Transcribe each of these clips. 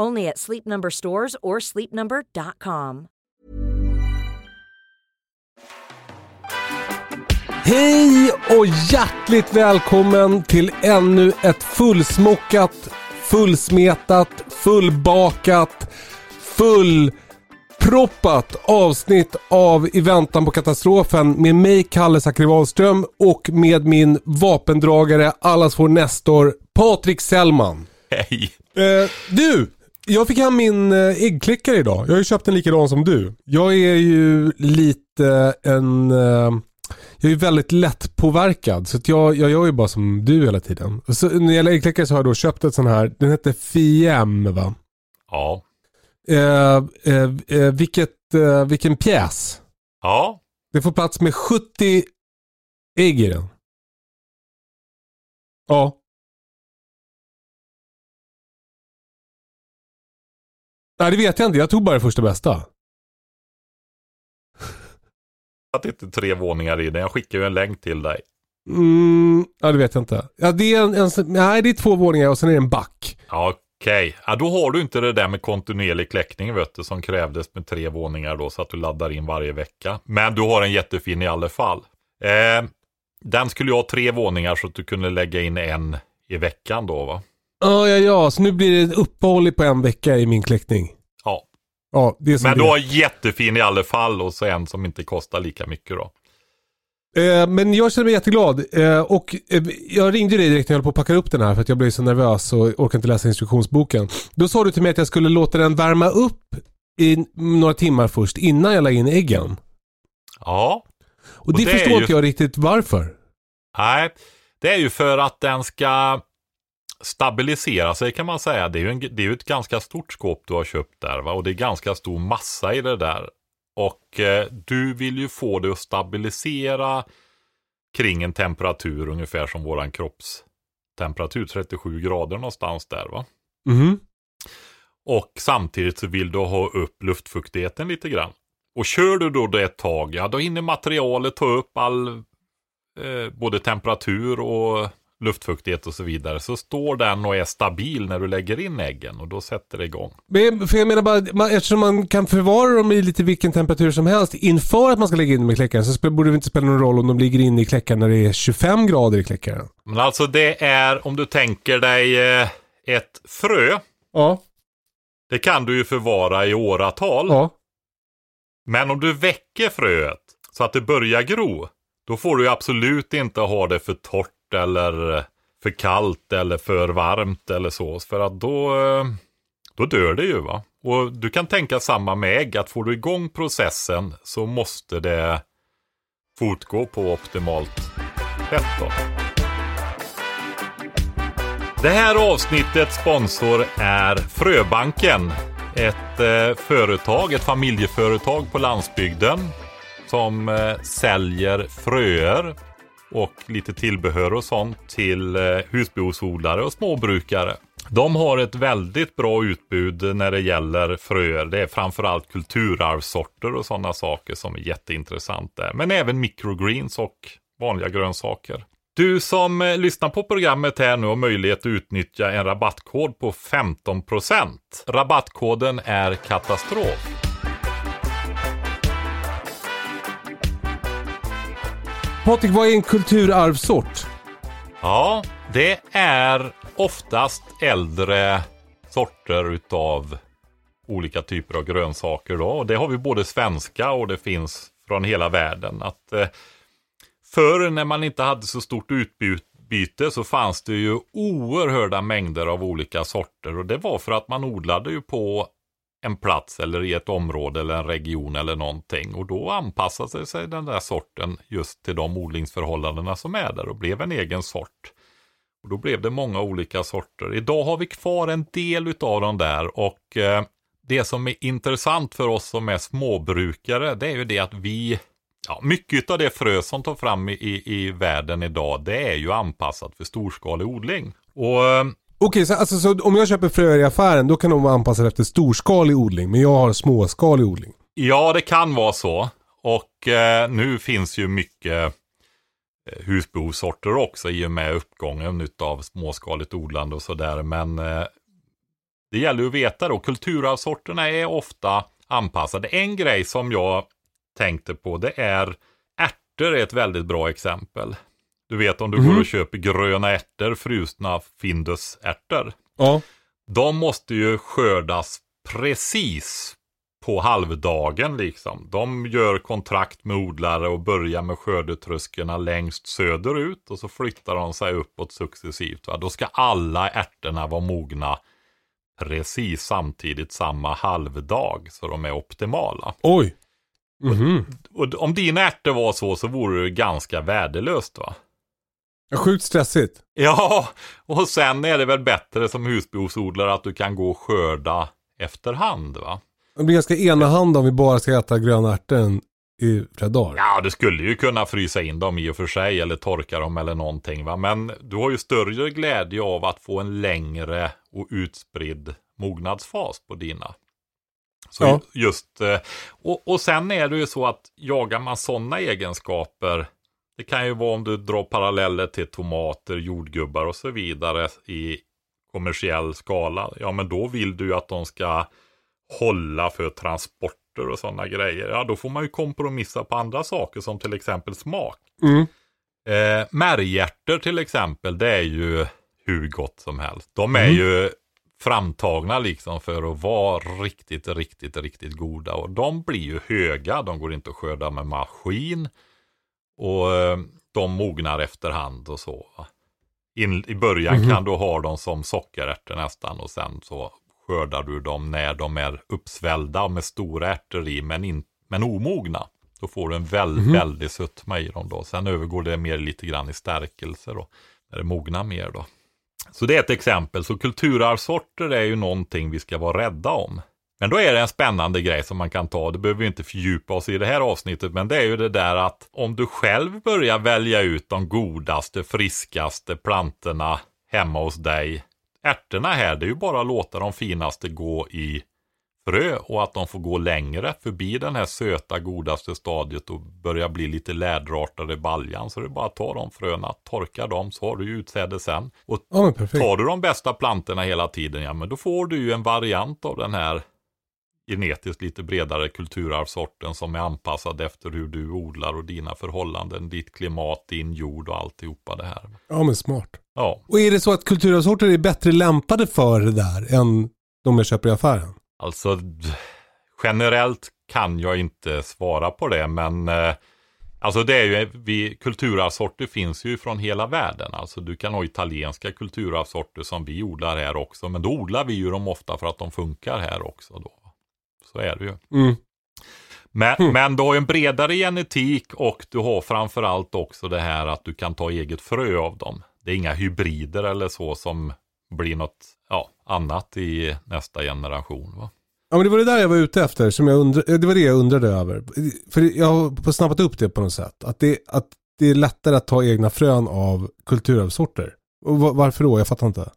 Only at Sleep Number stores or sleepnumber.com. Hej och hjärtligt välkommen till ännu ett fullsmockat, fullsmetat, fullbakat, fullproppat avsnitt av I väntan på katastrofen med mig Kalle Zackari Wahlström och med min vapendragare, allas vår Nestor, Patrik Sellman. Hej! Eh, du! Jag fick hem min eh, äggklickare idag. Jag har ju köpt en likadan som du. Jag är ju lite en... Eh, jag är väldigt lätt påverkad så att jag, jag gör ju bara som du hela tiden. Så, när det gäller äggklickare så har jag då köpt ett sån här, den heter Fiem va? Ja. Eh, eh, eh, vilket, eh, vilken pjäs. Ja. Det får plats med 70 ägg i den. Ja. Nej det vet jag inte, jag tog bara det första bästa. Att det inte är tre våningar i den. Jag skickar ju en länk till dig. Mm, ja det vet jag inte. Ja, det är en, en, nej det är två våningar och sen är det en back. Ja, Okej, ja, då har du inte det där med kontinuerlig kläckning vet du, som krävdes med tre våningar då så att du laddar in varje vecka. Men du har en jättefin i alla fall. Eh, den skulle ju ha tre våningar så att du kunde lägga in en i veckan då va? Ja, ja, ja, så nu blir det uppehåll på en vecka i min kläckning. Ja. Ja, det är som Men det du är. har jättefin i alla fall och så en som inte kostar lika mycket då. Eh, men jag känner mig jätteglad. Eh, och eh, jag ringde dig direkt när jag höll på att packa upp den här för att jag blev så nervös och orkade inte läsa instruktionsboken. Då sa du till mig att jag skulle låta den värma upp i några timmar först innan jag la in äggen. Ja. Och, Och det, det förstår ju- inte jag riktigt varför. Nej, det är ju för att den ska stabilisera sig kan man säga. Det är ju, en, det är ju ett ganska stort skåp du har köpt där va? och det är ganska stor massa i det där. Och eh, du vill ju få det att stabilisera kring en temperatur ungefär som våran kroppstemperatur, 37 grader någonstans där va. Mhm. Och samtidigt så vill du ha upp luftfuktigheten lite grann. Och kör du då det ett tag, ja då hinner materialet ta upp all eh, både temperatur och luftfuktighet och så vidare. Så står den och är stabil när du lägger in äggen och då sätter det igång. Men, för jag menar bara, man, eftersom man kan förvara dem i lite vilken temperatur som helst inför att man ska lägga in dem i kläckaren så borde det inte spela någon roll om de ligger inne i kläckaren när det är 25 grader i kläckaren. Men alltså det är, om du tänker dig eh, ett frö, Ja. det kan du ju förvara i åratal. Ja. Men om du väcker fröet så att det börjar gro, då får du ju absolut inte ha det för torrt eller för kallt eller för varmt eller så. För att då, eh, då dör det ju va. Och du kan tänka samma med ägg, att får du igång processen så måste det fortgå på optimalt sätt då. Det här avsnittets sponsor är Fröbanken. Ett eh, företag, ett familjeföretag på landsbygden som eh, säljer fröer och lite tillbehör och sånt till eh, husbehovsodlare och småbrukare. De har ett väldigt bra utbud när det gäller fröer. Det är framförallt kulturarvssorter och sådana saker som är jätteintressant där. Men även microgreens och vanliga grönsaker. Du som eh, lyssnar på programmet här nu har möjlighet att utnyttja en rabattkod på 15%. Rabattkoden är katastrof. Patrik, vad är en kulturarvsort? Ja, det är oftast äldre sorter utav olika typer av grönsaker då. Och det har vi både svenska och det finns från hela världen. Att eh, Förr när man inte hade så stort utbyte så fanns det ju oerhörda mängder av olika sorter och det var för att man odlade ju på en plats eller i ett område eller en region eller någonting och då anpassade sig den där sorten just till de odlingsförhållandena som är där och blev en egen sort. Och Då blev det många olika sorter. Idag har vi kvar en del utav de där och eh, det som är intressant för oss som är småbrukare det är ju det att vi Ja, mycket av det frö som tar fram i, i, i världen idag det är ju anpassat för storskalig odling. Och eh, Okej, så, alltså, så om jag köper fröer i affären då kan de vara anpassade efter storskalig odling. Men jag har småskalig odling. Ja, det kan vara så. Och eh, nu finns ju mycket eh, husbehovssorter också i och med uppgången av småskaligt odlande och sådär. Men eh, det gäller ju att veta då, kulturarvssorterna är ofta anpassade. En grej som jag tänkte på det är ärtor är ett väldigt bra exempel. Du vet om du Mhm. går och köper gröna ärtor, frusna Findusärtor. Ja. De måste ju skördas precis på halvdagen liksom. De gör kontrakt med odlare och börjar med skördetröskorna längst söderut och så flyttar de sig uppåt successivt. Va? Då ska alla ärtorna vara mogna precis samtidigt samma halvdag så de är optimala. Oj. Mhm. Och om dina ärtor var så så vore det ganska värdelöst va? Ja, Sjukt stressigt. Ja, och sen är det väl bättre som husbehovsodlare att du kan gå och skörda efterhand va? Det blir ganska enahanda om vi bara ska äta gröna ärtor i flera dagar. Ja, du skulle ju kunna frysa in dem i och för sig eller torka dem eller någonting va. Men du har ju större glädje av att få en längre och utspridd mognadsfas på dina. Så Ja. just, eh, och, och sen är det ju så att jagar man sådana egenskaper, det kan ju vara om du drar paralleller till tomater, jordgubbar och så vidare i kommersiell skala. Ja, men då vill du att de ska hålla för transporter och sådana grejer. Ja, då får man ju kompromissa på andra saker som till exempel smak. Mm. Eh, märgärtor till exempel, det är ju hur gott som helst. De är Mm. ju framtagna liksom för att vara riktigt, riktigt, riktigt goda. Och de blir ju höga, de går inte att skörda med maskin. Och eh, de mognar efterhand och så. In, I början Mhm. kan du ha dem som sockerärtor nästan och sen så skördar du dem när de är uppsvällda med stora ärtor i men, in, men omogna. Då får du en väldigt, Mhm. väldigt sötma i dem då. Sen övergår det mer lite grann i stärkelse då. När det mognar mer då. Så det är ett exempel. Så kulturarvssorter är ju någonting vi ska vara rädda om. Men då är det en spännande grej som man kan ta. Det behöver vi inte fördjupa oss i det här avsnittet. Men det är ju det där att om du själv börjar välja ut de godaste, friskaste plantorna hemma hos dig. Ärtorna här, det är ju bara att låta de finaste gå i frö och att de får gå längre förbi den här söta godaste stadiet och börja bli lite läderartade i baljan. Så det är bara att ta de fröna, torka dem så har du ju utsäde sen. Och Ja tar du de bästa plantorna hela tiden, ja men då får du ju en variant av den här genetiskt lite bredare kulturarvssorten som är anpassad efter hur du odlar och dina förhållanden, ditt klimat, din jord och alltihopa det här. Ja men smart. Ja, Och är det så att kulturarvssorter är bättre lämpade för det där än de jag köper i affären? alltså generellt kan jag inte svara på det, men eh, Alltså det är ju, vi, kulturarvssorter finns ju från hela världen. Alltså du kan ha italienska kulturarvssorter som vi odlar här också. Men då odlar vi ju dem ofta för att de funkar här också. Då. Så är det ju. Mm. Men, Mm. men du har en bredare genetik och du har framförallt också det här att du kan ta eget frö av dem. Det är inga hybrider eller så som blir något ja, annat i nästa generation. Va? Ja men det var det där jag var ute efter. Som jag undra, det var det jag undrade över. För jag har snappat upp det på något sätt. Att det, att det är lättare att ta egna frön av kulturarvssorter. Och varför då? Jag fattar inte.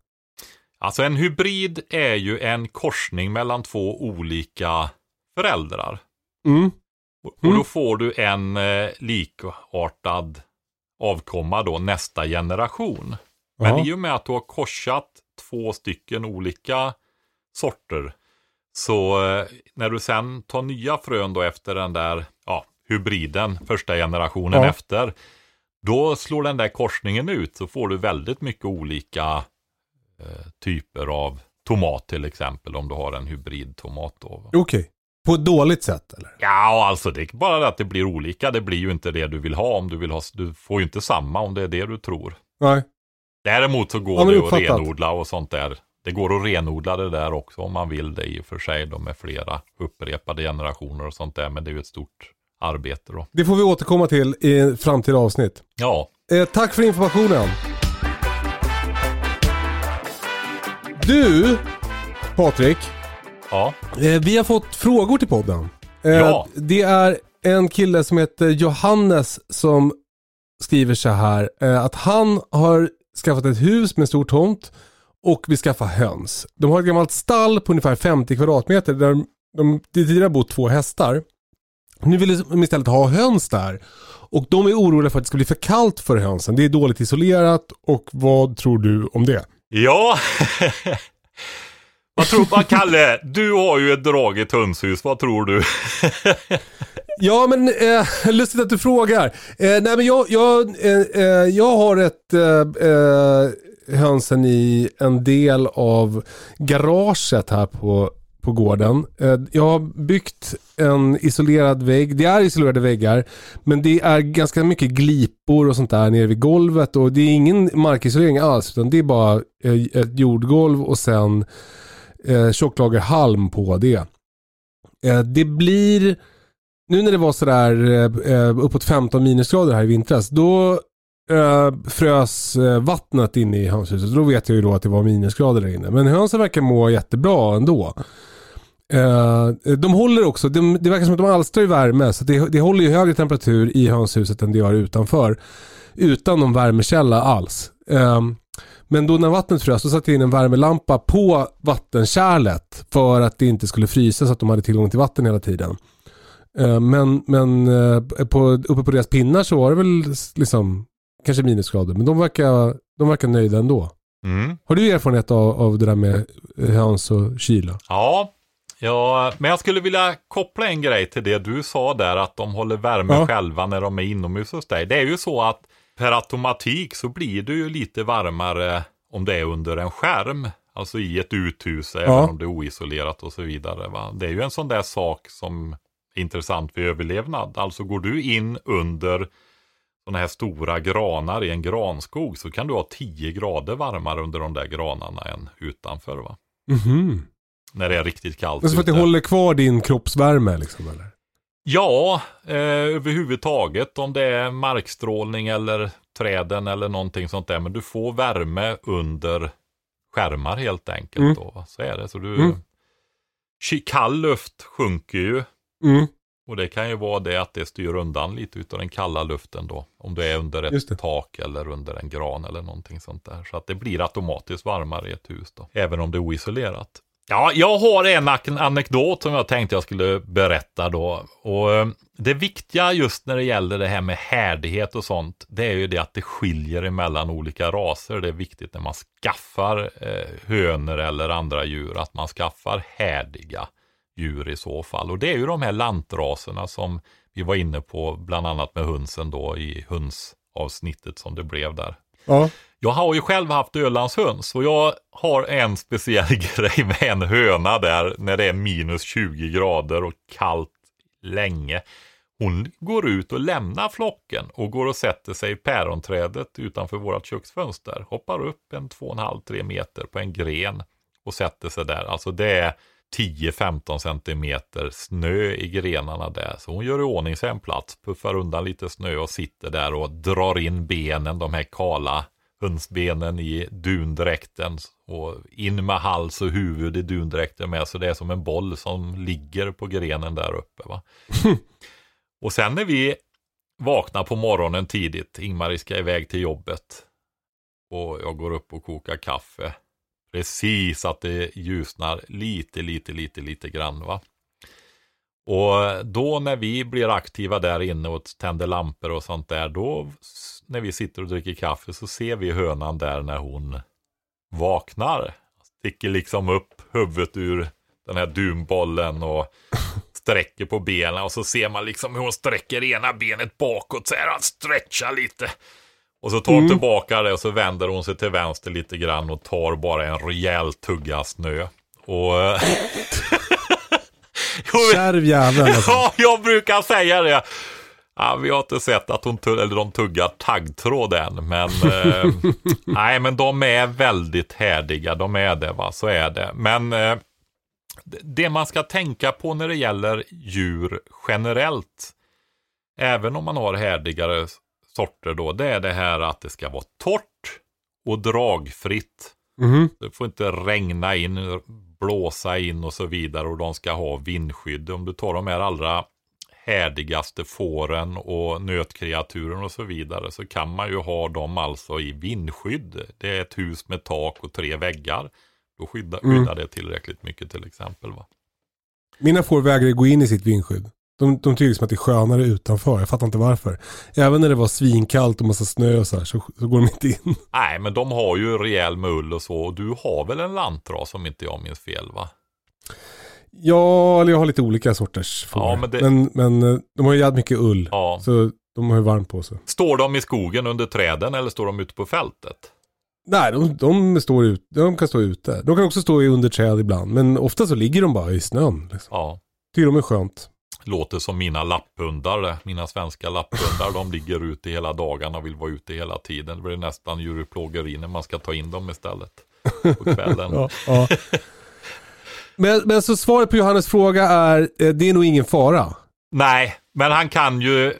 Alltså en hybrid är ju en korsning mellan två olika föräldrar. Mm. Och, och Mm. då får du en eh, likartad avkomma då nästa generation. Men Ja. i och med att du har korsat två stycken olika sorter så eh, när du sen tar nya frön då efter den där ja, hybriden, första generationen Ja. efter, då slår den där korsningen ut så får du väldigt mycket olika typer av tomat till exempel om du har en hybridtomat. Okej. På ett dåligt sätt eller? Ja, alltså det är bara att det blir olika. Det blir ju inte det du vill ha om du vill ha. Du får ju inte samma om det är det du tror. Nej. Däremot så går men det att renodla och sånt där. Det går att renodla det där också om man vill det i och för sig då med flera upprepade generationer och sånt där. Men det är ju ett stort arbete då. Det får vi återkomma till i framtida avsnitt. Ja, Eh, tack för informationen. Du, Patrik. ja, Eh, vi har fått frågor till podden. Eh, Ja. Det är en kille som heter Johannes som skriver så här. Eh, att han har skaffat ett hus med stor tomt och vill skaffa höns. De har ett gammalt stall på ungefär 50 kvadratmeter där de, tidigare bott två hästar. Nu vill de istället ha höns där. Och de är oroliga för att det ska bli för kallt för hönsen. Det är dåligt isolerat och vad tror du om det? Ja. Vad tror vad Kalle, du har ju ett dragigt hönshus. Vad tror du? Ja men eh, lustigt att du frågar. Eh, nej men jag, jag, eh, eh, jag har ett eh, eh, hönsen i en del av garaget här på, på gården. Eh, jag har byggt en isolerad vägg. Det är isolerade väggar. Men det är ganska mycket glipor och sånt där nere vid golvet. Och det är ingen markisolering alls. Utan det är bara eh, ett jordgolv och sen eh, tjocklager halm på det. Eh, det blir nu när det var sådär eh, eh, uppåt 15 minusgrader här i vintras, då eh, frös eh, vattnet inne i hönshuset. Då vet jag ju då att det var minusgrader där inne. Men hönsen verkar må jättebra ändå. Eh, de håller också, de, det verkar som att de alstrar värme, så det, det håller ju högre temperatur i hönshuset än det gör utanför. Utan någon värmekälla alls. Eh, men då när vattnet frös, då satte jag in en värmelampa på vattenkärlet för att det inte skulle frysa så att de hade tillgång till vatten hela tiden. Eh, Men, men eh, på, uppe på deras pinnar så var det väl liksom kanske minusgrader. Men de verkar, de verkar nöjda ändå. Mm. Har du erfarenhet av, av det där med höns och kyla? Ja, ja, men jag skulle vilja koppla en grej till det du sa där att de håller värme Ja. själva när de är inomhus hos dig. Det är ju så att per automatik så blir det ju lite varmare om det är under en skärm. Alltså i ett uthus, även om det är oisolerat och så vidare. Va? Det är ju en sån där sak som är intressant för överlevnad. Alltså går du in under sådana här stora granar i en granskog så kan du ha 10 grader varmare under de där granarna än utanför. Va? Mhm. När det är riktigt kallt Alltså för att det håller kvar din kroppsvärme liksom eller? Ja, eh, överhuvudtaget om det är markstrålning eller träden eller någonting sånt där. Men du får värme under skärmar helt enkelt. Mm. Då, så är det. Så du, Mm. Kall luft sjunker ju. Mm. Och det kan ju vara det att det styr undan lite utav den kalla luften då. Om du är under ett tak eller under en gran eller någonting sånt där. Så att det blir automatiskt varmare i ett hus då. Även om det är oisolerat. Ja, jag har en anekdot som jag tänkte jag skulle berätta då. Och eh, det viktiga just när det gäller det här med härdighet och sånt, det är ju det att det skiljer emellan olika raser. Det är viktigt när man skaffar eh, hönor eller andra djur, att man skaffar härdiga djur i så fall. Och det är ju de här lantraserna som vi var inne på, bland annat med hönsen då i hönsavsnittet som det blev där. Ja. Jag har ju själv haft Ölandshöns och jag har en speciell grej med en höna där när det är minus 20 grader och kallt länge. Hon går ut och lämnar flocken och går och sätter sig i päronträdet utanför vårt köksfönster. Hoppar upp en 2,5-3 meter på en gren och sätter sig där. Alltså det är 10-15 centimeter snö i grenarna där. Så hon gör i ordning sig en plats, puffar undan lite snö och sitter där och drar in benen, de här kala hönsbenen i dundräkten och in med hals och huvud i dundräkten med. Så det är som en boll som ligger på grenen där uppe. Va? och sen när vi vaknar på morgonen tidigt, Ingmar ska iväg till jobbet och jag går upp och kokar kaffe. Precis att det ljusnar lite, lite, lite, lite grann. va. Och då när vi blir aktiva där inne och tänder lampor och sånt där, då när vi sitter och dricker kaffe så ser vi hönan där när hon vaknar. Sticker liksom upp huvudet ur den här dunbollen och sträcker på benen och så ser man liksom hur hon sträcker ena benet bakåt så här, han stretchar lite. Och så tar hon tillbaka det och så vänder hon sig till vänster lite grann och tar bara en rejäl tugga snö. Och Kärv jävel alltså. Ja, jag brukar säga det. Ja, vi har inte sett att hon eller de tuggar taggtråd än, men eh, nej, men de är väldigt härdiga. De är det, va? så är det. Men eh, det man ska tänka på när det gäller djur generellt, även om man har härdigare sorter då, det är det här att det ska vara torrt och dragfritt. Mhm. Det får inte regna in, blåsa in och så vidare och de ska ha vindskydd. Om du tar de här allra härdigaste fåren och nötkreaturen och så vidare så kan man ju ha dem alltså i vindskydd. Det är ett hus med tak och tre väggar. Då skyddar, Mm. skyddar det tillräckligt mycket till exempel. Va? Mina får vägrar gå in i sitt vindskydd. De, de tycker liksom att det är skönare utanför. Jag fattar inte varför. Även när det var svinkallt och massa snö och så här så, så går de inte in. Nej, men de har ju rejäl mull och så. Och du har väl en lantras om inte jag minns fel va? Ja, eller jag har lite olika sorters får. Ja, men det- men, men eh, de har ju jävligt mycket ull. Ja. Så de har ju varmt på sig. Står de i skogen under träden eller står de ute på fältet? Nej, de, de, står ut, de kan stå ute. De kan också stå i under träd ibland. Men ofta så ligger de bara i snön. Liksom. Ja. Tycker de är skönt. Låter som mina lapphundar, mina svenska lapphundar. de ligger ute hela dagarna och vill vara ute hela tiden. Det blir nästan djurplågeri när man ska ta in dem istället på kvällen. Ja, ja. men, men så svaret på Johannes fråga är, eh, det är nog ingen fara. Nej, men han kan ju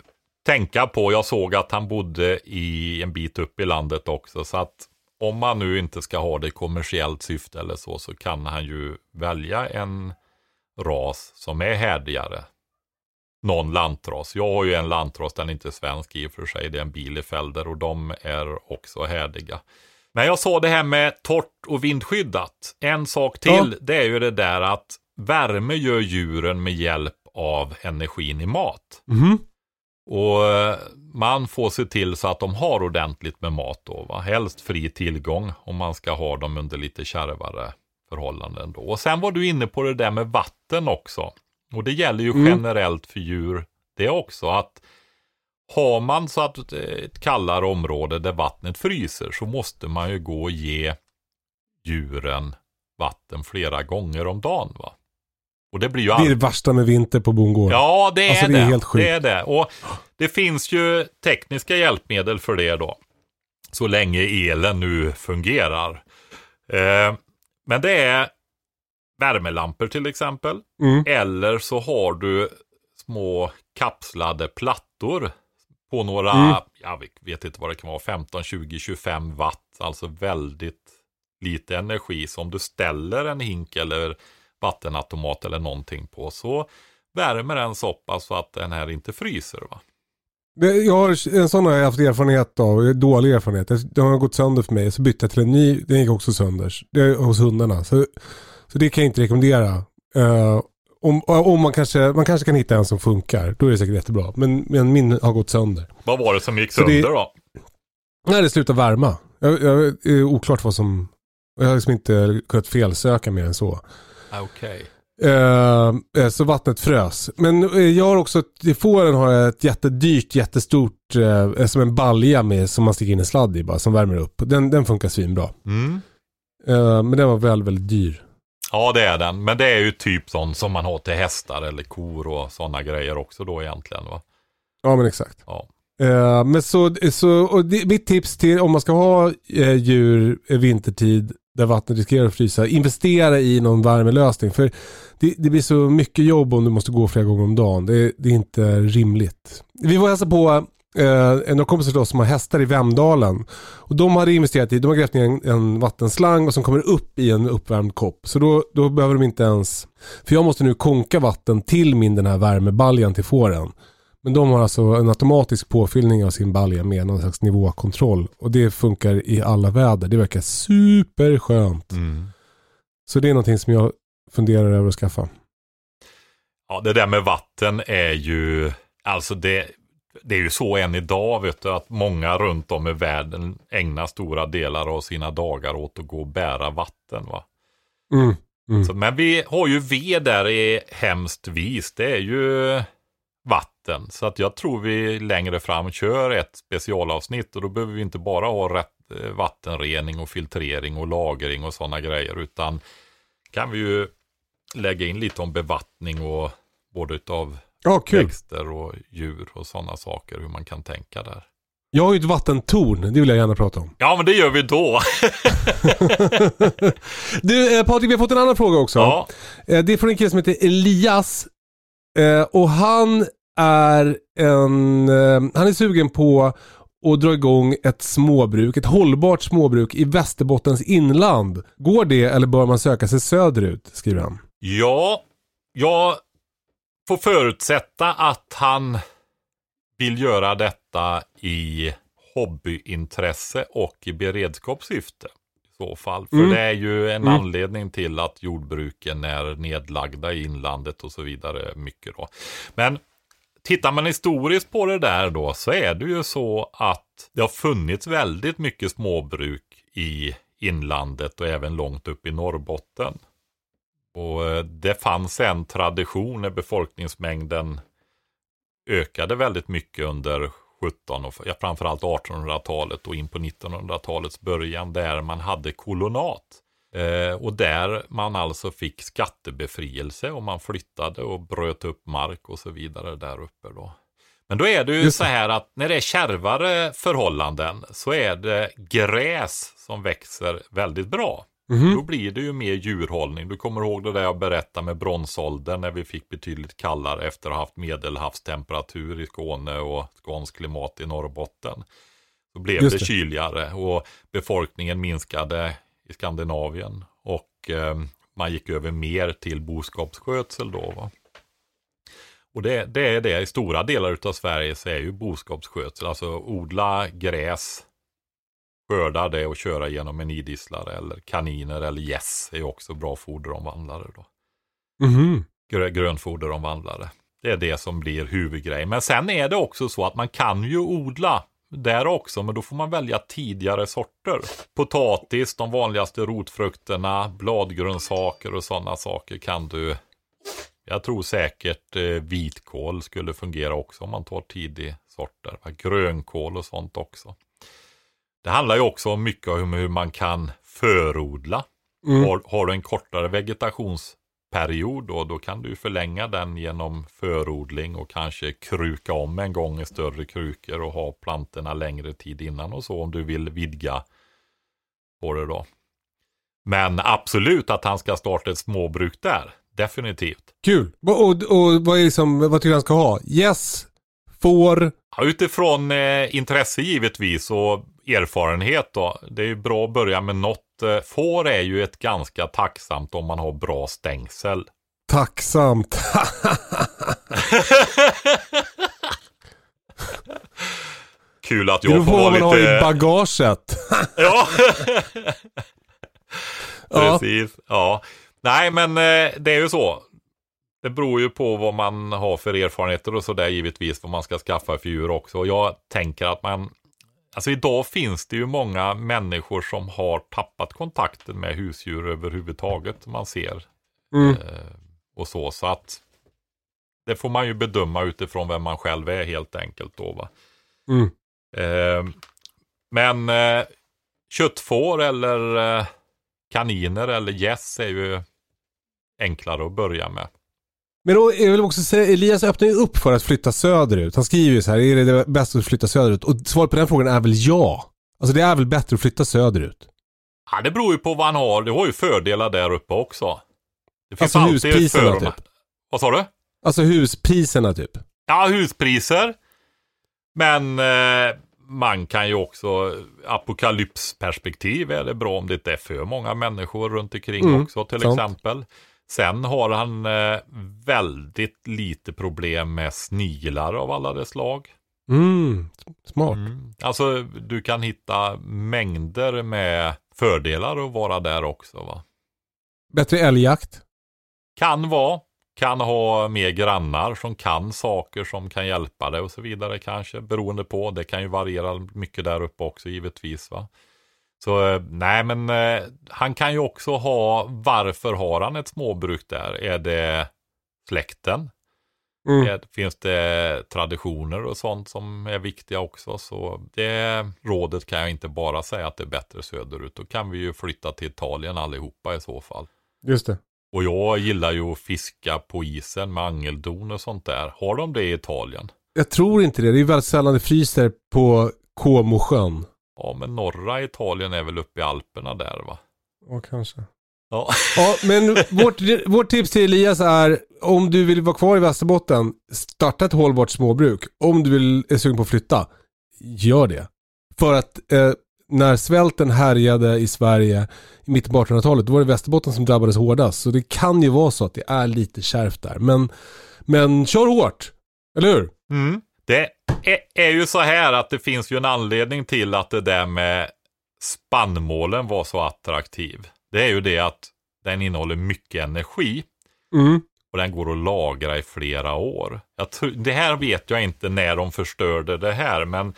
tänka på, jag såg att han bodde i en bit upp i landet också, så att om man nu inte ska ha det i kommersiellt syfte eller så, så kan han ju välja en ras som är härdigare. Någon lantras. Jag har ju en lantras, den är inte svensk i och för sig, det är en Bielefelder och de är också härdiga. Men jag sa det här med torrt och vindskyddat. En sak till, Ja. det är ju det där att värme gör djuren med hjälp av energin i mat. Mhm. Och eh, man får se till så att de har ordentligt med mat då. Va? Helst fri tillgång om man ska ha dem under lite kärvare förhållanden då. Och sen var du inne på det där med vatten också. Och det gäller ju Mm. generellt för djur det också. att Har man så att är ett kallare område där vattnet fryser så måste man ju gå och ge djuren vatten flera gånger om dagen. va. Och det blir ju Det är det värsta med vinter på bondgården. Ja, det är Alltså, det. det är helt sjukt. det är det. Och det finns ju tekniska hjälpmedel för det då. Så länge elen nu fungerar. Eh, men det är värmelampor till exempel. Mm. Eller så har du små kapslade plattor på några, Mm. jag vet inte vad det kan vara, 15, 20, 25 watt. Alltså väldigt lite energi. Så om du ställer en hink eller vattenautomat eller någonting på så värmer den så pass så att den här inte fryser. Va? Jag har, en sån har jag haft erfarenhet av, dålig erfarenhet. Det- Den har gått sönder för mig, så bytte jag till en ny, den gick också sönder. Det är hos hundarna. Så, så det kan jag inte rekommendera. Eh, om, om man, kanske, man kanske kan hitta en som funkar, då är det säkert jättebra. Men, men min har gått sönder. Vad var det som gick Så det- sönder då? Nej, det slutar värma. Jag, jag, det är oklart vad som... Jag har liksom inte kunnat felsöka mer än så. Ah, Okej. Eh, eh, så vattnet frös. Men eh, jag har också, i fåren har jag ett jättedyrt, jättestort, eh, som en balja med som man sticker in en sladd i bara, som värmer upp. Den, den funkar svinbra. Mm. Eh, men den var väl väldigt dyr. Ja, det är den. Men det är ju typ sån som man har till hästar eller kor och sådana grejer också då egentligen. Va? Ja men exakt. Ja. Eh, men så, så och det, mitt tips till om man ska ha eh, djur vintertid där vattnet riskerar att frysa, investera i någon värmelösning. För det, det blir så mycket jobb om du måste gå flera gånger om dagen. Det, det är inte rimligt. Vi var och hälsade på eh, några kompisar till oss som har hästar i Vemdalen. Och de hade investerat i, de har grävt ner en, en vattenslang och som kommer upp i en uppvärmd kopp. Så då, då behöver de inte ens, för jag måste nu konka vatten till min den här värmebaljan till fåren. Men de har alltså en automatisk påfyllning av sin balja med någon slags nivåkontroll. Och det funkar i alla väder. Det verkar superskönt. Mm. Så det är någonting som jag funderar över att skaffa. Ja, det där med vatten är ju, alltså det, det är ju så än idag vet du, att många runt om i världen ägnar stora delar av sina dagar åt att gå och bära vatten. Va? Mm. Mm. Så, men vi har ju ved där i hemskt vis, det är ju vatten. Så att jag tror vi längre fram kör ett specialavsnitt och då behöver vi inte bara ha rätt eh, vattenrening och filtrering och lagring och sådana grejer utan kan vi ju lägga in lite om bevattning och Både utav Ja, kul. växter och djur och sådana saker. Hur man kan tänka där. Jag har ju ett vattentorn, det vill jag gärna prata om. Ja men det gör vi då. Du eh, Patrik, vi har fått en annan fråga också. ja. Eh, det är från en kille som heter Elias. Eh, och han är en, eh, han är sugen på att dra igång ett småbruk, ett hållbart småbruk i Västerbottens inland. Går det eller bör man söka sig söderut? Skriver han. ja, jag får förutsätta att han vill göra detta i hobbyintresse och i beredskapssyfte. I så fall. För Mm. det är ju en Mm. anledning till att jordbruken är nedlagda i inlandet och så vidare. Mycket då. Men tittar man historiskt på det där då så är det ju så att det har funnits väldigt mycket småbruk i inlandet och även långt upp i Norrbotten. Och eh, det fanns en tradition när befolkningsmängden ökade väldigt mycket under 17 och ja, framförallt 1800-talet och in på 1900-talets början där man hade kolonat. Eh, och där man alltså fick skattebefrielse om man flyttade och bröt upp mark och så vidare där uppe då. Men då är det ju så här att när det är kärvare förhållanden så är det gräs som växer väldigt bra. Mhm. Då blir det ju mer djurhållning. Du kommer ihåg det där jag berättade med bronsåldern när vi fick betydligt kallare efter att ha haft medelhavstemperatur i Skåne och skånskt klimat i Norrbotten. Så blev Just det det. kyligare och befolkningen minskade i Skandinavien och eh, man gick över mer till boskapsskötsel då. Va? Och det, det är det, i stora delar av Sverige så är ju boskapsskötsel, alltså odla gräs, skörda det och köra genom en idisslare eller kaniner eller gäss är ju också bra foderomvandlare då. Grö, grönfoderomvandlare. Det är det som blir huvudgrejen. Men sen är det också så att man kan ju odla där också, men då får man välja tidigare sorter. Potatis, de vanligaste rotfrukterna, bladgrönsaker och sådana saker kan du jag tror säkert eh, vitkål skulle fungera också om man tar tidig sorter. Grönkål och sånt också. Det handlar ju också om mycket om hur man kan förodla. Mm. Har, har du en kortare vegetationsperiod då, då kan du förlänga den genom förodling och kanske kruka om en gång i större krukor och ha plantorna längre tid innan och så om du vill vidga på det då. Men absolut att han ska starta ett småbruk där. Definitivt. Kul. Och, och, och vad, är liksom, vad tycker du han ska ha? Yes, får, Ja, utifrån eh, intresse givetvis och erfarenhet då. Det är ju bra att börja med något. Eh, får är ju ett ganska tacksamt om man har bra stängsel. tacksamt. Kul att Det jag får vara man har i lite... bagaget. Ja. Precis. Ja. Nej, men eh, det är ju så. Det beror ju på vad man har för erfarenheter och sådär givetvis vad man ska skaffa för djur också. Och jag tänker att man Alltså idag finns det ju många människor som har tappat kontakten med husdjur överhuvudtaget. Man ser Mm. eh, och så. Så att det får man ju bedöma utifrån vem man själv är helt enkelt då va. Mm. Eh, men eh, köttfår eller eh, kaniner eller gäss är ju enklare att börja med. Men då, jag vill också säga, Elias öppnar ju upp för att flytta söderut. Han skriver ju så här, är det det bäst att flytta söderut? Och svaret på den frågan är väl ja. Alltså det är väl bättre att flytta söderut. Ja, det beror ju på vad han har. Det har ju fördelar där uppe också. Det finns Alltså huspriserna typ. Vad sa du? Alltså huspriserna typ. Ja, huspriser. Men eh, man kan ju också, apokalypsperspektiv är det bra om det inte är för många människor runt omkring Mm, också till sant. exempel. Sen har han eh, väldigt lite problem med sniglar av alla dess slag. Mm, smart. Mm. Alltså du kan hitta mängder med fördelar att vara där också. Va? Bättre älgjakt. Kan vara. Kan ha mer grannar som kan saker som kan hjälpa dig och så vidare kanske. Beroende på. Det kan ju variera mycket där uppe också givetvis. va. Så eh, nej men eh, han kan ju också ha, varför har han ett småbruk där? Är det släkten? Mm. Är, finns det traditioner och sånt som är viktiga också? Så det rådet kan jag inte bara säga att det är bättre söderut. Då kan vi ju flytta till Italien allihopa i så fall. Just det. Och jag gillar ju att fiska på isen med angeldon och sånt där. Har de det i Italien? Jag tror inte det. Det är väldigt sällan det fryser på Comosjön. Ja, men norra Italien är väl uppe i Alperna där va? Ja, kanske. Ja. Ja, men vårt, vårt tips till Elias är om du vill vara kvar i Västerbotten, starta ett hållbart småbruk. Om du vill, är sugen på att flytta, gör det. För att eh, när svälten härjade i Sverige i mitten på 1800-talet, då var det Västerbotten som drabbades hårdast. Så det kan ju vara så att det är lite kärvt där. Men, men kör hårt, eller hur? Mm. Det är, ju så här att det finns ju en anledning till att det där med spannmålen var så attraktiv. Det är ju det att den innehåller mycket energi Mm. och den går att lagra i flera år. Det här vet jag inte när de förstörde det här, men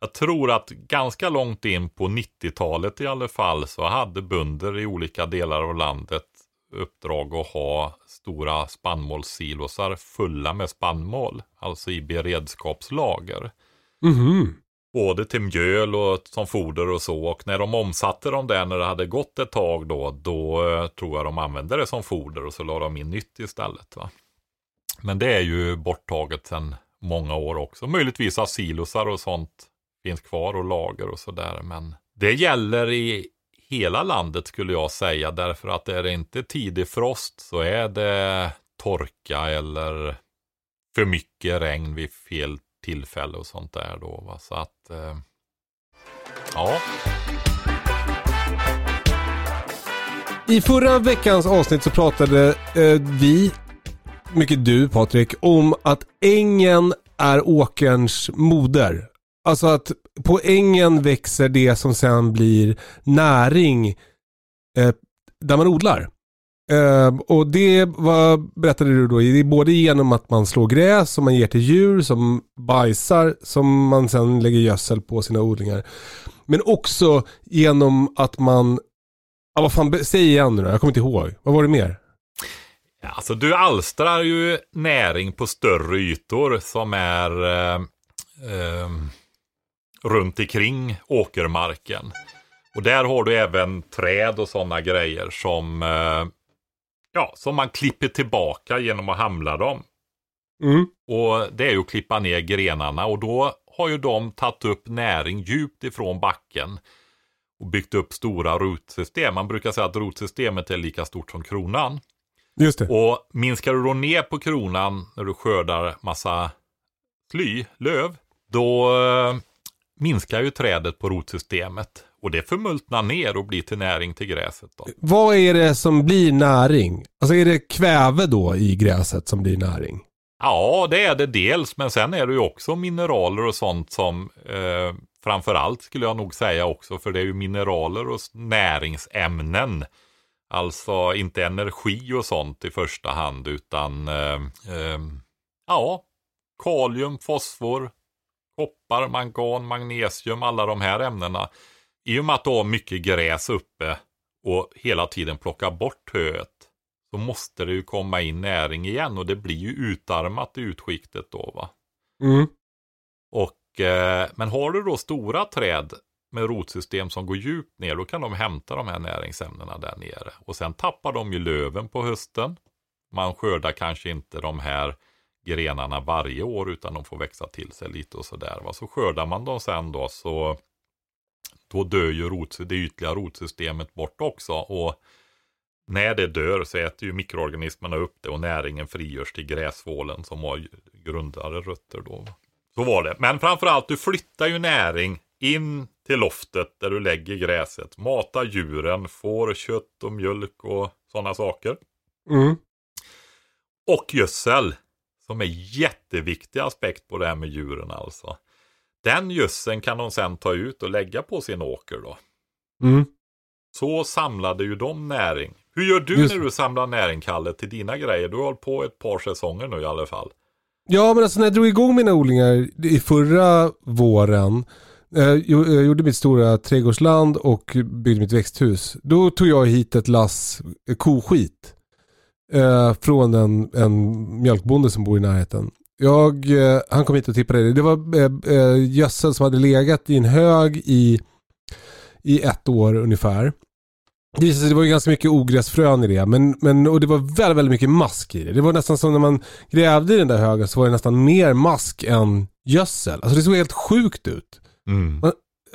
jag tror att ganska långt in på 90-talet i alla fall så hade bönder i olika delar av landet uppdrag att ha stora spannmålssilosar fulla med spannmål, alltså i beredskapslager. Mhm. Både till mjöl och som foder och så. Och när de omsatte dem där när det hade gått ett tag då, då eh, tror jag de använde det som foder och så la de in nytt istället. Va? Men det är ju borttaget sedan många år också. Möjligtvis att silosar och sånt finns kvar och lager och sådär. Men det gäller i hela landet skulle jag säga. Därför att är det inte tidig frost så är det torka eller för mycket regn vid fel tillfälle och sånt där då. Va? Så att, eh, ja. I förra veckans avsnitt så pratade eh, vi, mycket du Patrik, om att ängen är åkerns moder. Alltså att på ängen växer det som sen blir näring eh, där man odlar. Eh, och det var, berättade du då, det är både genom att man slår gräs som man ger till djur som bajsar som man sen lägger gödsel på sina odlingar. Men också genom att man Ja, vad fan, säg igen nu då. Jag kommer inte ihåg. Vad var det mer? Ja, Alltså du alstrar ju näring på större ytor som är eh, eh, runt omkring åkermarken. Och där har du även träd och sådana grejer som, eh, ja, som man klipper tillbaka genom att hamla dem. Mm. Och det är ju att klippa ner grenarna och då har ju de tagit upp näring djupt ifrån backen och byggt upp stora rotsystem. Man brukar säga att rotsystemet är lika stort som kronan. Just det. Och minskar du då ner på kronan när du skördar massa sly, löv, då eh, minskar ju trädet på rotsystemet. Och det förmultnar ner och blir till näring till gräset. Då. Vad är det som blir näring? Alltså är det kväve då i gräset som blir näring? Ja, det är det dels, men sen är det ju också mineraler och sånt som eh, framförallt skulle jag nog säga också, för det är ju mineraler och näringsämnen. Alltså inte energi och sånt i första hand, utan eh, eh, ja, kalium, fosfor, koppar, mangan, magnesium, alla de här ämnena. I och med att du har mycket gräs uppe och hela tiden plockar bort höet så måste det ju komma in näring igen och det blir ju utarmat i utskiktet då va. Mm. Och, eh, men har du då stora träd med rotsystem som går djupt ner, då kan de hämta de här näringsämnena där nere. Och sen tappar de ju löven på hösten. Man skördar kanske inte de här grenarna varje år, utan de får växa till sig lite och sådär. Så skördar man dem sen då, så då dör ju rot, det ytliga rotsystemet bort också. Och när det dör så äter ju mikroorganismerna upp det och näringen frigörs till gräsvålen som har grundare rötter då. Så var det. Men framförallt, du flyttar ju näring in till loftet där du lägger gräset. Mata djuren, får kött och mjölk och sådana saker. Mm. Och gödsel, som är jätteviktig aspekt på det här med djuren alltså. Den gödseln kan de sen ta ut och lägga på sin åker då. Mm. Så samlade ju de näring. Hur gör du Just när du samlar näring, Kalle, till dina grejer? Du har hållit på ett par säsonger nu i alla fall. Ja, men alltså när jag drog igång mina odlingar i förra våren. eh, Jag jag gjorde mitt stora trädgårdsland och byggde mitt växthus. Då tog jag hit ett lass koskit. Eh, från en, en mjölkbonde som bor i närheten. Jag, eh, han kom hit och tippade det. Det var eh, eh, gödsel som hade legat i en hög i, i ett år ungefär. Det visade sig, det var ju ganska mycket ogräsfrön i det. Men, men, och det var väldigt, väldigt mycket mask i det. Det var nästan som när man grävde i den där högen så var det nästan mer mask än gödsel. Alltså det såg helt sjukt ut. Mm.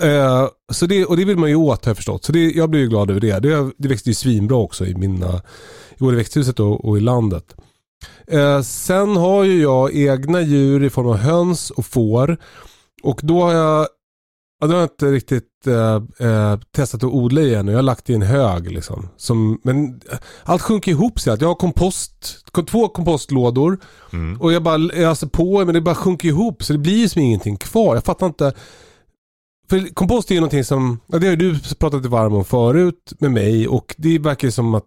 Eh, så det, och det vill man ju åt har jag förstått. Så det, jag blir ju glad över det. Det, det växte ju svinbra också i mina, i både växthuset och, och i landet. Eh, sen har ju jag egna djur i form av höns och får. Och då har jag, ja, då har jag inte riktigt eh, eh, testat att odla igen. Jag har lagt i en hög liksom. Som, men allt sjunker ihop sig. Jag har kompost, två kompostlådor. Mm. Och jag bara öser på men det bara sjunker ihop så det blir som ingenting kvar. Jag fattar inte. För kompost är ju någonting som, ja, det har ju du pratat varm om förut med mig och det verkar ju som att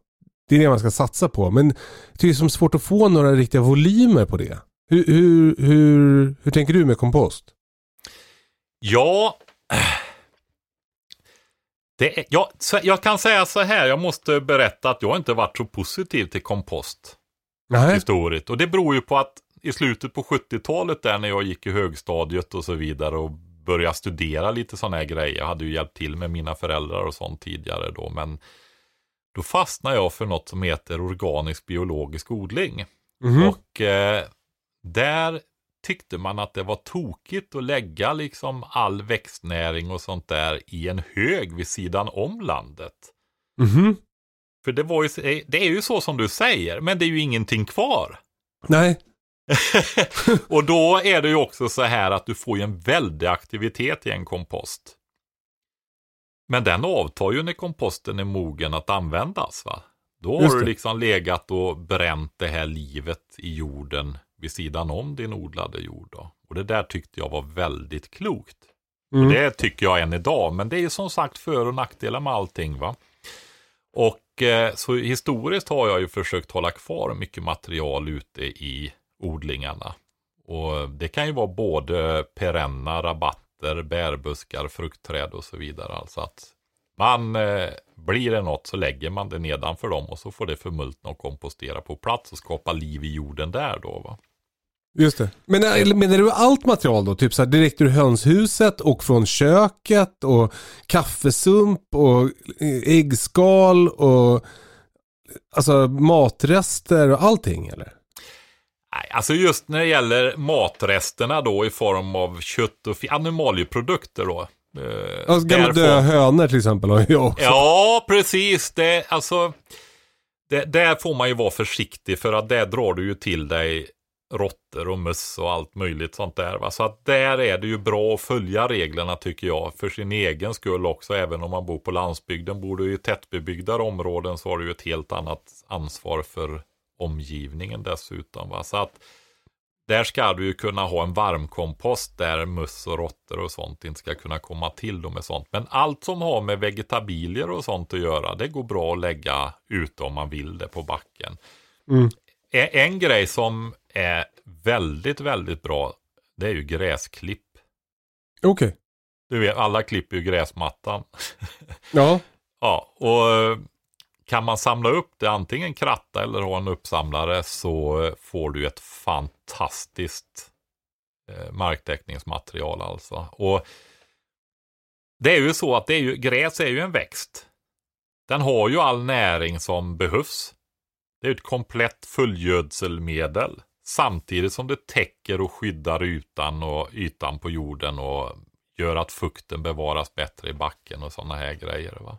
det är det man ska satsa på. Men det är som svårt att få några riktiga volymer på det. Hur, hur, hur, hur tänker du med kompost? Ja, det är, ja, så jag kan säga så här, jag måste berätta att jag inte varit så positiv till kompost Nej. historiskt. Och det beror ju på att i slutet på 70-talet där när jag gick i högstadiet och så vidare och började studera lite sådana här grejer. Jag hade ju hjälpt till med mina föräldrar och sånt tidigare då. Men då fastnade jag för något som heter organisk biologisk odling. Mhm. Och eh, där tyckte man att det var tokigt att lägga liksom all växtnäring och sånt där i en hög vid sidan om landet. Mhm. För det, var ju, det är ju så som du säger, men det är ju ingenting kvar. Nej. och då är det ju också så här att du får ju en väldig aktivitet i en kompost. Men den avtar ju när komposten är mogen att användas. va? Då har du liksom legat och bränt det här livet i jorden vid sidan om din odlade jord. Då. Och det där tyckte jag var väldigt klokt. Mm. Och det tycker jag än idag. Men det är ju som sagt för och nackdelar med allting. va. Och eh, så historiskt har jag ju försökt hålla kvar mycket material ute i odlingarna. Och det kan ju vara både perenna, rabatter, bärbuskar, fruktträd och så vidare. Alltså att man, eh, blir det något så lägger man det nedanför dem och så får det förmultna och kompostera på plats och skapa liv i jorden där då va. Just det. Men menar du allt material då? Typ så här direkt ur hönshuset och från köket och kaffesump och äggskal och alltså matrester och allting eller? Alltså just när det gäller matresterna då i form av kött och animalieprodukter då. Eh, Alltså gamla döda hönor till exempel har jag också. Ja, precis. Det, alltså, det, där får man ju vara försiktig för att där drar du ju till dig råttor och möss och allt möjligt sånt där. Va? Så att där är det ju bra att följa reglerna tycker jag. För sin egen skull också. Även om man bor på landsbygden. Bor du i tättbebyggda områden så har du ju ett helt annat ansvar för omgivningen dessutom. Va? Så att där ska du ju kunna ha en varmkompost där möss och råttor och sånt inte ska kunna komma till då med sånt. Men allt som har med vegetabilier och sånt att göra, det går bra att lägga ute om man vill det på backen. Mm. En, grej som är väldigt, väldigt bra, det är ju gräsklipp. Okej. Du vet, alla klipper ju gräsmattan. Ja. Ja, och kan man samla upp det, antingen kratta eller ha en uppsamlare, så eh, får du ett fantastiskt eh, marktäckningsmaterial alltså. Och det är ju så att det är ju, gräs är ju en växt. Den har ju all näring som behövs. Det är ett komplett fullgödselmedel. Samtidigt som det täcker och skyddar ytan och ytan på jorden och gör att fukten bevaras bättre i backen och sådana här grejer. Va?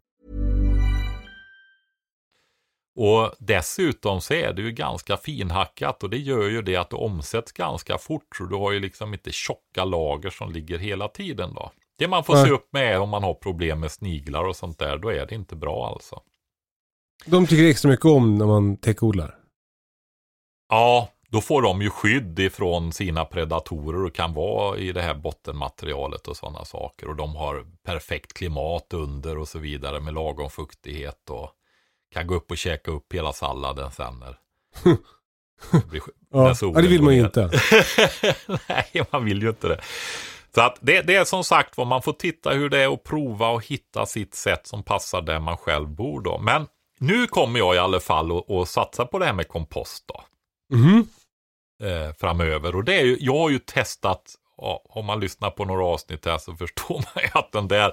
Och dessutom så är det ju ganska finhackat och det gör ju det att det omsätts ganska fort. Så du har ju liksom inte tjocka lager som ligger hela tiden då. Det man får Nej. se upp med är om man har problem med sniglar och sånt där, då är det inte bra alltså. De tycker extra mycket om när man täckodlar. Ja, då får de ju skydd ifrån sina predatorer och kan vara i det här bottenmaterialet och sådana saker. Och de har perfekt klimat under och så vidare med lagom fuktighet och kan gå upp och käka upp hela salladen sen när blir- Ja, det vill man ju inte. Nej, man vill ju inte det. Så att det, det är som sagt vad man får titta hur det är och prova och hitta sitt sätt som passar där man själv bor då. Men nu kommer jag i alla fall att att satsa på det här med kompost då Mhm. eh, framöver. Och det är ju, jag har ju testat, ja, om man lyssnar på några avsnitt här så förstår man ju att den där,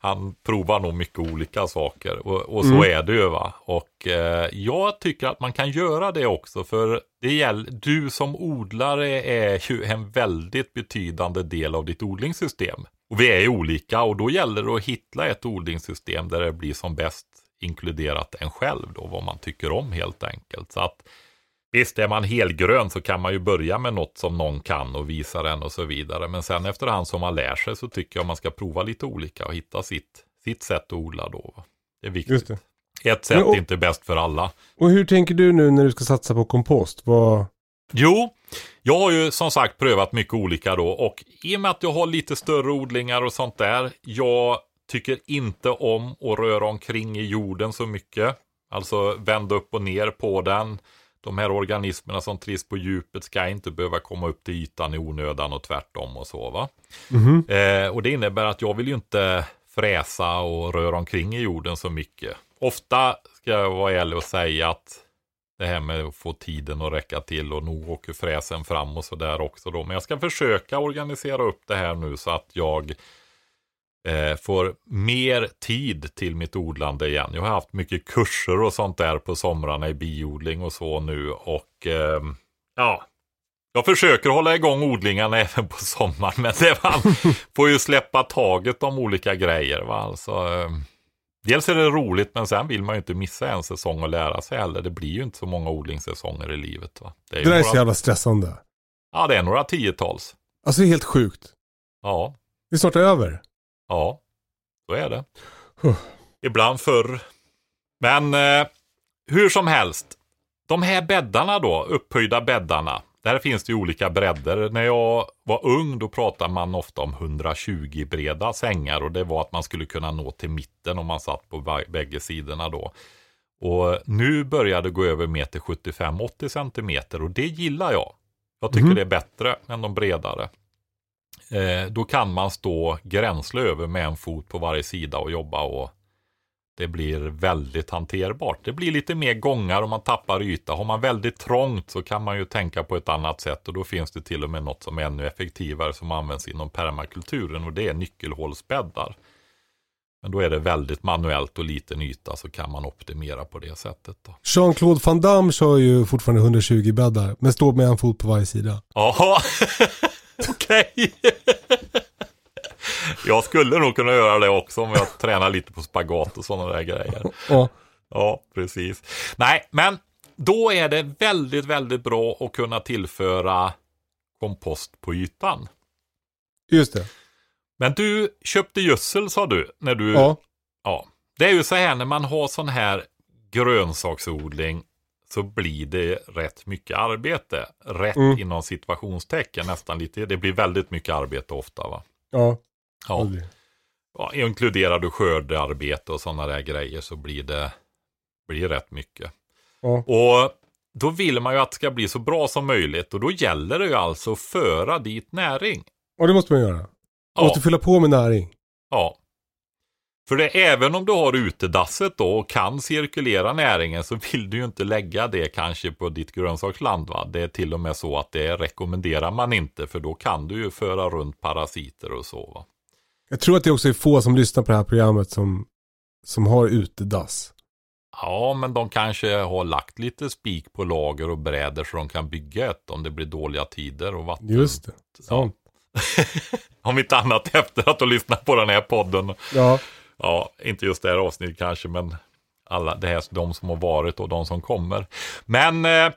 han provar nog mycket olika saker. Och, och så är det ju va. Och eh, jag tycker att man kan göra det också för det gäller, du som odlare är ju en väldigt betydande del av ditt odlingssystem. Och vi är ju olika och då gäller det att hitta ett odlingssystem där det blir som bäst inkluderat en själv då, vad man tycker om helt enkelt. Så att Visst, är man helgrön så kan man ju börja med något som någon kan och visa den och så vidare. Men sen efterhand som man lär sig så tycker jag man ska prova lite olika och hitta sitt, sitt sätt att odla då. Det är viktigt. Det. Ett sätt och- är inte bäst för alla. Och hur tänker du nu när du ska satsa på kompost? Vad... Jo, jag har ju som sagt prövat mycket olika då och i och med att jag har lite större odlingar och sånt där. Jag tycker inte om att röra omkring i jorden så mycket. Alltså vända upp och ner på den. De här organismerna som trivs på djupet ska inte behöva komma upp till ytan i onödan och tvärtom och så va. Mhm. Eh, och det innebär att jag vill ju inte fräsa och röra omkring i jorden så mycket. Ofta ska jag vara ärlig och säga att det här med att få tiden att räcka till och nog åker fräsen fram och sådär också då. Men jag ska försöka organisera upp det här nu så att jag eh, får mer tid till mitt odlande igen. Jag har haft mycket kurser och sånt där på somrarna i biodling och så nu och ehm, ja, jag försöker hålla igång odlingarna även på sommaren, men det man får ju släppa taget om olika grejer. Va? Alltså, eh, dels är det roligt, men sen vill man ju inte missa en säsong och lära sig heller. Det blir ju inte så många odlingssäsonger i livet. Va? Det, är Det där är så jävla stressande. ja, det är några tiotals. Alltså det är helt sjukt. Ja, Det är snart över. Ja, så är det. Ibland förr. Men eh, hur som helst, de här bäddarna då, upphöjda bäddarna. Där finns det ju olika bredder. När jag var ung då pratade man ofta om 120 breda sängar och det var att man skulle kunna nå till mitten om man satt på bä- bägge sidorna då. Och nu börjar det gå över mer till 75-80 centimeter och det gillar jag. Jag tycker Mhm. det är bättre än de bredare. Eh, då kan man stå gränsle över med en fot på varje sida och jobba och det blir väldigt hanterbart. Det blir lite mer gångar och man tappar yta. Har man väldigt trångt så kan man ju tänka på ett annat sätt och då finns det till och med något som är ännu effektivare som används inom permakulturen och det är nyckelhålsbäddar. Men då är det väldigt manuellt och liten yta så kan man optimera på det sättet. Jean-Claude Van Damme kör ju fortfarande 120 bäddar. Men står med en fot på varje sida. Jaha, okej. jag skulle nog kunna göra det också om jag tränar lite på spagat och sådana där grejer. Ja. Ja, precis. Nej, men då är det väldigt, väldigt bra att kunna tillföra kompost på ytan. Just det. Men du köpte gödsel sa du, när du... Ja. ja. Det är ju så här när man har sån här grönsaksodling så blir det rätt mycket arbete. Rätt Mm. inom situationstecken nästan lite. Det blir väldigt mycket arbete ofta va. Ja. Ja. aldrig. ja inkluderar du skördearbete och sådana där grejer så blir det blir rätt mycket. Ja. Och då vill man ju att det ska bli så bra som möjligt och då gäller det ju alltså att föra dit näring. Och det måste man göra. Man Ja. måste fylla på med näring. Ja. För det, även om du har utedasset då och kan cirkulera näringen så vill du ju inte lägga det kanske på ditt grönsaksland. Va? Det är till och med så att det rekommenderar man inte för då kan du ju föra runt parasiter och så. Va? Jag tror att det också är få som lyssnar på det här programmet som, som har utedass. Ja, men de kanske har lagt lite spik på lager och bräder så de kan bygga ett om det blir dåliga tider och vatten. Just det. Sant. Om inte annat efter att du lyssnat på den här podden. Ja. Ja, inte just det här avsnittet kanske, men alla, det här, de som har varit och de som kommer. Men eh,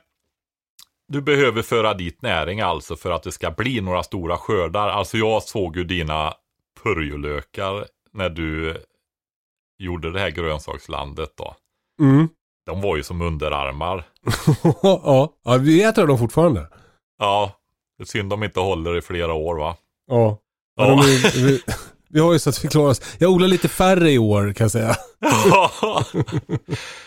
du behöver föra dit näring alltså för att det ska bli några stora skördar. Alltså jag såg ju dina purjolökar när du gjorde det här grönsakslandet då. Mm. De var ju som underarmar. ja. ja, vi äter dem fortfarande. Ja, det är synd de inte håller i flera år va? Ja. ja. Ja. De är, vi, har ju så att vi klarar oss. Jag odlar lite färre i år kan jag säga.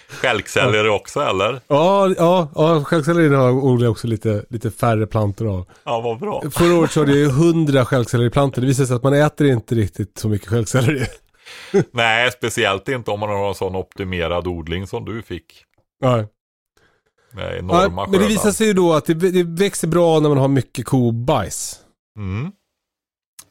Stjälksäljare också eller? Ja, ja, ja stjälkselleri odlar jag också lite, lite färre plantor av. Ja, vad bra. Förra året körde jag ju 100 stjälksälleriplantor. Det visar sig att man äter inte riktigt så mycket stjälkselleri. Nej, speciellt inte om man har en sån optimerad odling som du fick. Nej. Med enorma Ja, men det visar sig ju då att det, det växer bra när man har mycket kobajs. Mm.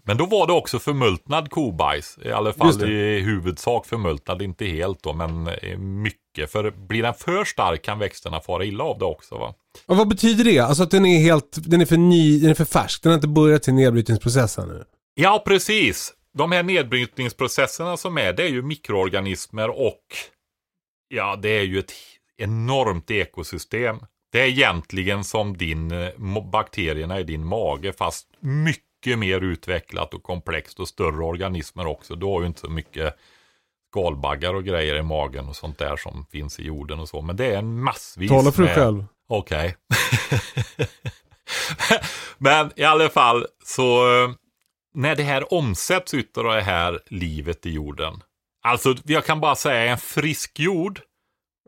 Men då var det också förmultnad kobajs. I alla fall i huvudsak förmultnad, inte helt då, men eh, mycket. För blir den för stark kan växterna fara illa av det också va? Och vad betyder det? Alltså att den är helt, den är för ny, den är för färsk. Den har inte börjat sin nedbrytningsprocess ännu. Ja, precis. De här nedbrytningsprocesserna som är, det är ju mikroorganismer och ja, det är ju ett enormt ekosystem. Det är egentligen som din, eh, bakterierna i din mage, fast mycket mer utvecklat och komplext och större organismer också. Du har ju inte så mycket skalbaggar och grejer i magen och sånt där som finns i jorden och så. Men det är en massvis Tala för dig med- själv. Okej. Men i alla fall så eh, när det här omsätts utav det här livet i jorden. Alltså jag kan bara säga en frisk jord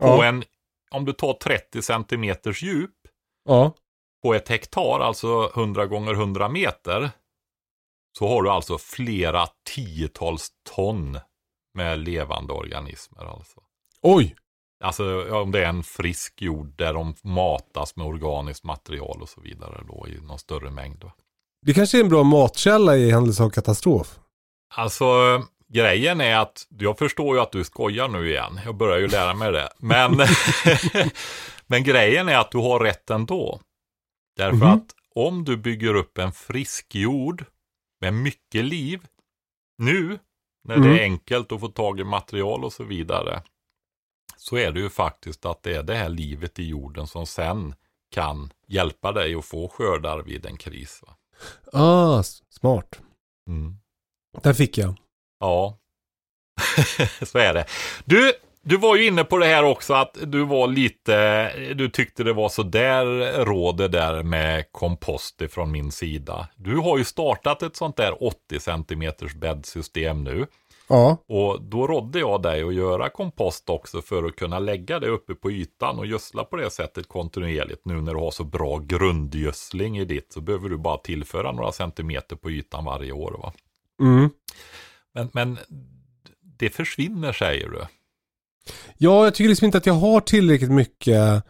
på Ja. en, om du tar 30 centimeters djup Ja. på ett hektar, alltså 100 gånger 100 meter. Så har du alltså flera tiotals ton med levande organismer alltså. Oj. Alltså om det är en frisk jord där de matas med organiskt material och så vidare då i någon större mängd. Va? Det kanske är en bra matkälla i händelse av katastrof. Alltså grejen är att jag förstår ju att du skojar nu igen. Jag börjar ju lära mig det. Men, men grejen är att du har rätt ändå. Därför Mhm. att om du bygger upp en frisk jord med mycket liv nu när Mm. det är enkelt att få tag i material och så vidare så är det ju faktiskt att det är det här livet i jorden som sen kan hjälpa dig att få skördar vid en kris. Va? Ah, smart. Mm. Där fick jag. Ja, så är det. Du, du var ju inne på det här också att du var lite, du tyckte det var så där råd där med kompost från min sida. Du har ju startat ett sånt där 80 cm bäddsystem nu. Ja. Och då rådde jag dig att göra kompost också för att kunna lägga det uppe på ytan och gödsla på det sättet kontinuerligt. Nu när du har så bra grundgödsling i ditt så behöver du bara tillföra några centimeter på ytan varje år. Va? Mm. Men, men det försvinner säger du. Ja, jag tycker liksom inte att jag har tillräckligt mycket.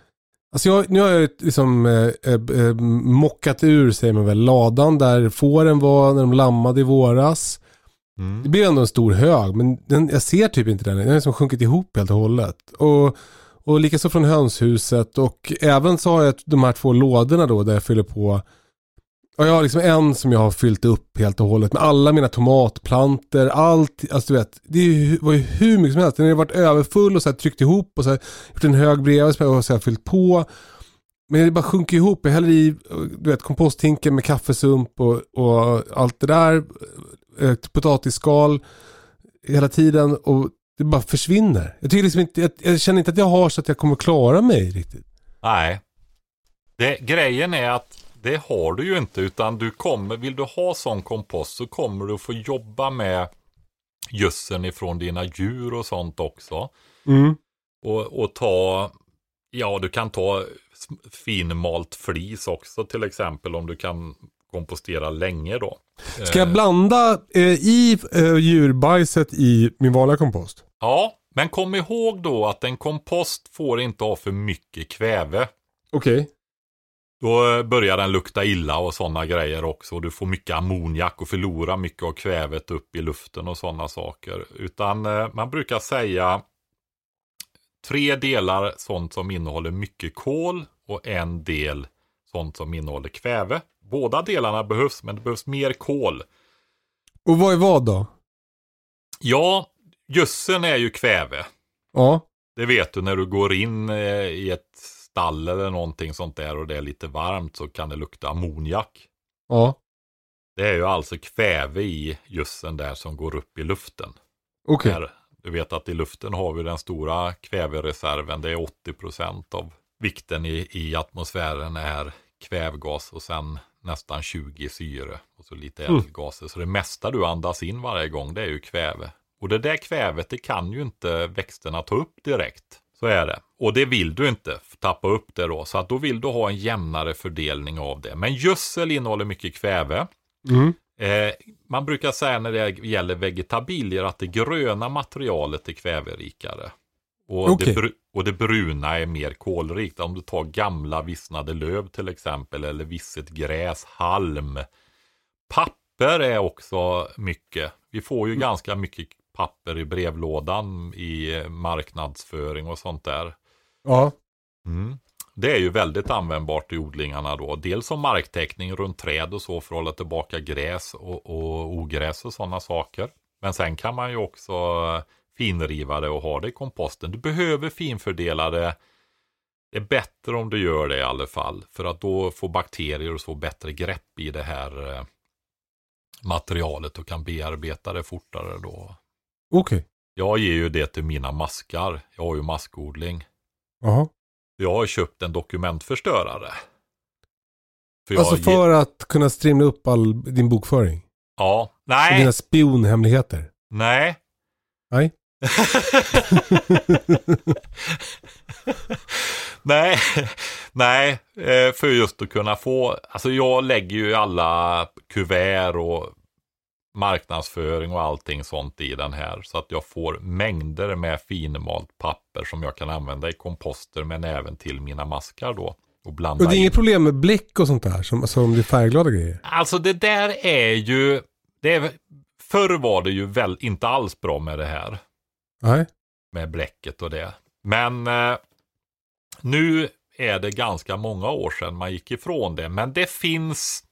Alltså jag, nu har jag liksom eh, eh, eh, mockat ur, säger man väl, ladan där fåren var när de lammade i våras. Det Mm. blir ändå en stor hög, men den, jag ser typ inte den. Den har liksom sjunkit ihop helt och hållet. Och, och likaså från hönshuset och även så har jag de här två lådorna då där jag fyller på. Och jag har liksom en som jag har fyllt upp helt och hållet med alla mina tomatplanter, allt. Alltså du vet, det var ju hur mycket som helst. Den har ju varit överfull och så här tryckt ihop och så här, gjort en hög bredvid som jag har så här fyllt på. Men det bara sjunker ihop. Jag häller i du vet, komposthinken med kaffesump och, och allt det där. Eh, potatisskal hela tiden och det bara försvinner. Jag, tycker liksom inte, jag, jag känner inte att jag har så att jag kommer klara mig riktigt. Nej. Det, grejen är att det har du ju inte utan du kommer, vill du ha sån kompost så kommer du att få jobba med gödseln ifrån dina djur och sånt också. Mm. Och, och ta Ja, du kan ta finmalt flis också till exempel om du kan kompostera länge då. Ska jag blanda eh, i eh, djurbajset i min vanliga kompost? Ja, men kom ihåg då att en kompost får inte ha för mycket kväve. Okej. Okay. Då börjar den lukta illa och sådana grejer också. Du får mycket ammoniak och förlorar mycket av kvävet upp i luften och sådana saker. Utan eh, man brukar säga tre delar sånt som innehåller mycket kol och en del sånt som innehåller kväve. Båda delarna behövs, men det behövs mer kol. Och vad är vad då? Ja, gödseln är ju kväve. Ja. Det vet du när du går in eh, i ett stall eller någonting sånt där och det är lite varmt så kan det lukta ammoniak. Ja. Det är ju alltså kväve i gödseln där som går upp i luften. Okej. Okay. Du vet att i luften har vi den stora kvävereserven. Det är 80 procent av vikten i, i atmosfären är kvävgas och sen nästan 20 syre och så lite mm. eldgaser. Så det mesta du andas in varje gång det är ju kväve. Och det där kvävet det kan ju inte växterna ta upp direkt. Så är det. Och det vill du inte tappa upp det då. Så att då vill du ha en jämnare fördelning av det. Men gödsel innehåller mycket kväve. Mm. Eh, man brukar säga när det gäller vegetabilier att det gröna materialet är kväverikare. Och, okay. det, och det bruna är mer kolrikt. Om du tar gamla vissnade löv till exempel eller visset gräs, halm. Papper är också mycket. Vi får ju mm. ganska mycket papper i brevlådan i marknadsföring och sånt där. Ja. Mm. Det är ju väldigt användbart i odlingarna då. Dels som marktäckning runt träd och så för att hålla tillbaka gräs och, och ogräs och sådana saker. Men sen kan man ju också finriva det och ha det i komposten. Du behöver finfördela det. Det är bättre om du gör det i alla fall. För att då får bakterier och så bättre grepp i det här eh, materialet och kan bearbeta det fortare då. Okej. Okay. Jag ger ju det till mina maskar. Jag har ju maskodling. Jaha. Jag har köpt en dokumentförstörare. För alltså för att kunna strimla upp all din bokföring? Ja. Nej. Och dina spionhemligheter? Nej. Nej. nej, nej, eh, för just att kunna få, alltså jag lägger ju alla kuvert och marknadsföring och allting sånt i den här. Så att jag får mängder med finmalt papper som jag kan använda i komposter men även till mina maskar då. Och, blanda och det är in. inget problem med bläck och sånt där som, som blir färgglada grejer? Alltså det där är ju, det är, förr var det ju väl inte alls bra med det här. Nej. Med bläcket och det. Men eh, nu är det ganska många år sedan man gick ifrån det. Men det finns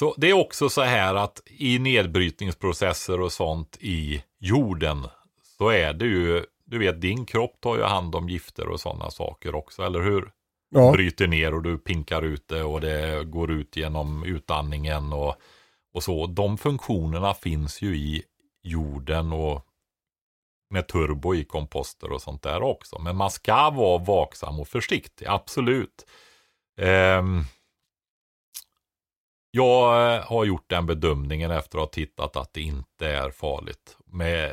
så det är också så här att i nedbrytningsprocesser och sånt i jorden så är det ju, du vet din kropp tar ju hand om gifter och sådana saker också, eller hur? Ja. Bryter ner och du pinkar ut det och det går ut genom utandningen och, och så. De funktionerna finns ju i jorden och med turbo i komposter och sånt där också. Men man ska vara vaksam och försiktig, absolut. Um, jag eh, har gjort den bedömningen efter att ha tittat att det inte är farligt. Med,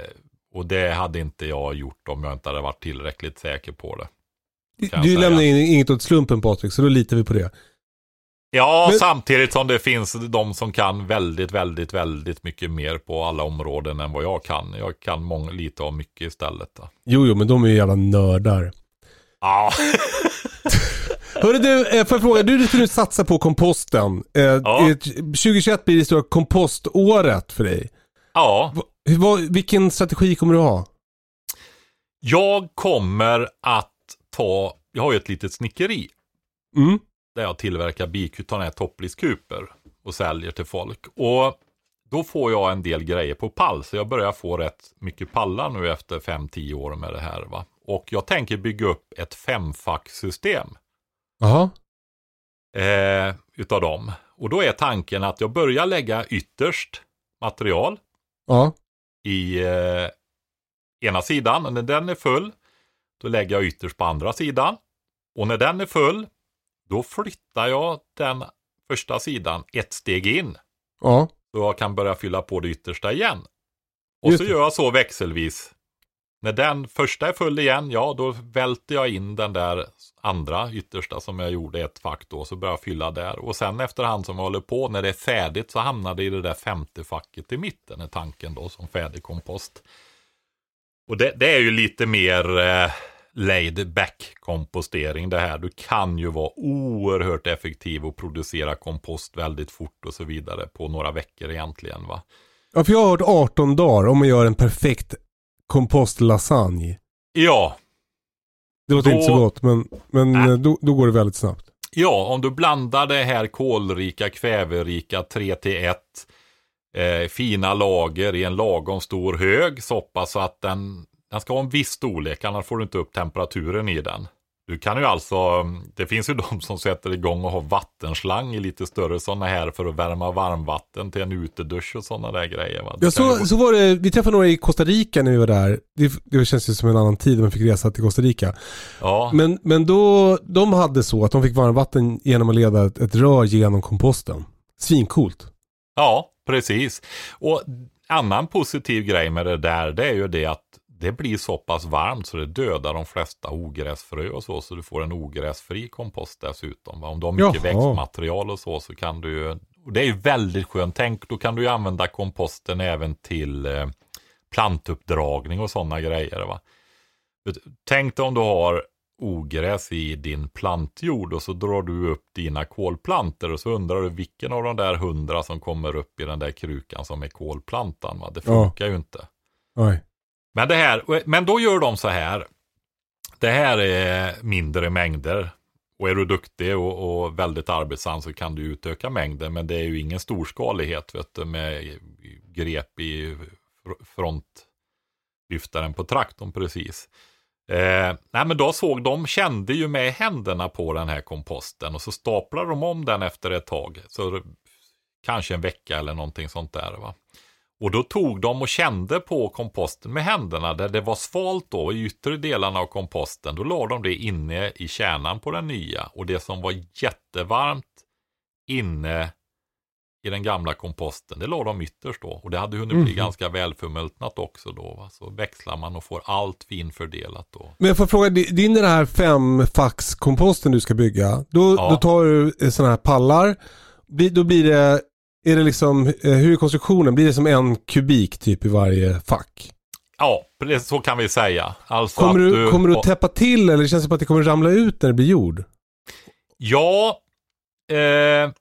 och det hade inte jag gjort om jag inte hade varit tillräckligt säker på det. Du lämnar in inget åt slumpen Patrik, så då litar vi på det. Ja, Men... samtidigt som det finns de som kan väldigt, väldigt, väldigt mycket mer på alla områden än vad jag kan. Jag kan många, lite av mycket istället. Då. Jo, jo, men de är ju jävla nördar. Ja. Hörru du, eh, får jag fråga, du ska nu satsa på komposten. Eh, ja. 2021 blir det stora kompoståret för dig. Ja. Vilken strategi kommer du ha? Jag kommer att ta, jag har ju ett litet snickeri. Mm. Där jag tillverkar bikutan toppliskuper och säljer till folk. Och då får jag en del grejer på pall. Så jag börjar få rätt mycket pallar nu efter 5-10 år med det här. Va? Och jag tänker bygga upp ett femfackssystem. Jaha. Eh, utav dem. Och då är tanken att jag börjar lägga ytterst material. Ja. I eh, ena sidan. Och när den är full, då lägger jag ytterst på andra sidan. Och när den är full, då flyttar jag den första sidan ett steg in. Ja. Så jag kan börja fylla på det yttersta igen. Och Just så gör jag så växelvis när den första är full igen, ja då välter jag in den där andra yttersta som jag gjorde ett fack då, så börjar jag fylla där. Och sen efterhand som jag håller på, när det är färdigt så hamnar det i det där femte facket i mitten, är tanken då som färdig kompost. Och det, det är ju lite mer eh, laid back kompostering det här. Du kan ju vara oerhört effektiv och producera kompost väldigt fort och så vidare på några veckor egentligen va. Ja, för jag har hört 18 dagar om man gör en perfekt kompostlasagne. Ja. Det låter Då- inte så gott men, men eh, då, då går det väldigt snabbt. Ja, om du blandar det här kolrika, kväverika 3 till 1 eh, fina lager i en lagom stor hög soppa så att den, den ska ha en viss storlek, annars får du inte upp temperaturen i den. Du kan ju alltså, det finns ju de som sätter igång och har vattenslang i lite större sådana här för att värma varmvatten till en utedusch och sådana där grejer. Va? Ja, kan ju- så, så var det, vi träffade några i Costa Rica när vi var där. Det, det känns ju som en annan tid när man fick resa till Costa Rica. ja. Men, men då, de hade så att de fick varmvatten genom att leda ett, ett rör genom komposten. Svincoolt. Ja, precis. Och annan positiv grej med det där, det är ju det att det blir så pass varmt så det dödar de flesta ogräsfrö och så, så du får en ogräsfri kompost dessutom. va. Om du har mycket Jaha. växtmaterial och så, så kan du och det är ju väldigt skönt. Tänk, då kan du ju använda komposten även till eh, plantuppdragning och sådana grejer. Va? Tänk dig om du har ogräs i din plantjord och så drar du upp dina kolplanter och så undrar du vilken av de där hundra som kommer upp i den där krukan som är kolplantan. Va? Det Ja. funkar ju inte. Nej. Men, det här, men då gör de så här. Det här är mindre mängder. Och är du duktig och, och väldigt arbetsam så kan du utöka mängden. Men det är ju ingen storskalighet vet du, med grep i frontlyftaren på traktorn precis. Eh, nej men då såg de, kände ju med händerna på den här komposten och så staplade de om den efter ett tag. Så kanske en vecka eller någonting sånt där. Va? Och då tog de och kände på komposten med händerna där det var svalt då i yttre delarna av komposten. Då la de det inne i kärnan på den nya och det som var jättevarmt inne i den gamla komposten, det la de ytterst då. Och det hade hunnit bli Mhm. ganska välförmultnat också då. Va? Så växlar man och får allt finfördelat då. Men jag får fråga, di- din den här femfackskomposten du ska bygga, då, Ja. då tar du sådana här pallar. Då blir det, är det liksom, eh, hur är konstruktionen? Blir det som en kubik typ i varje fack? Ja, så kan vi säga. Alltså Kommer att du, kommer du täppa till eller känns det som att det kommer ramla ut när det blir jord? Ja, eh,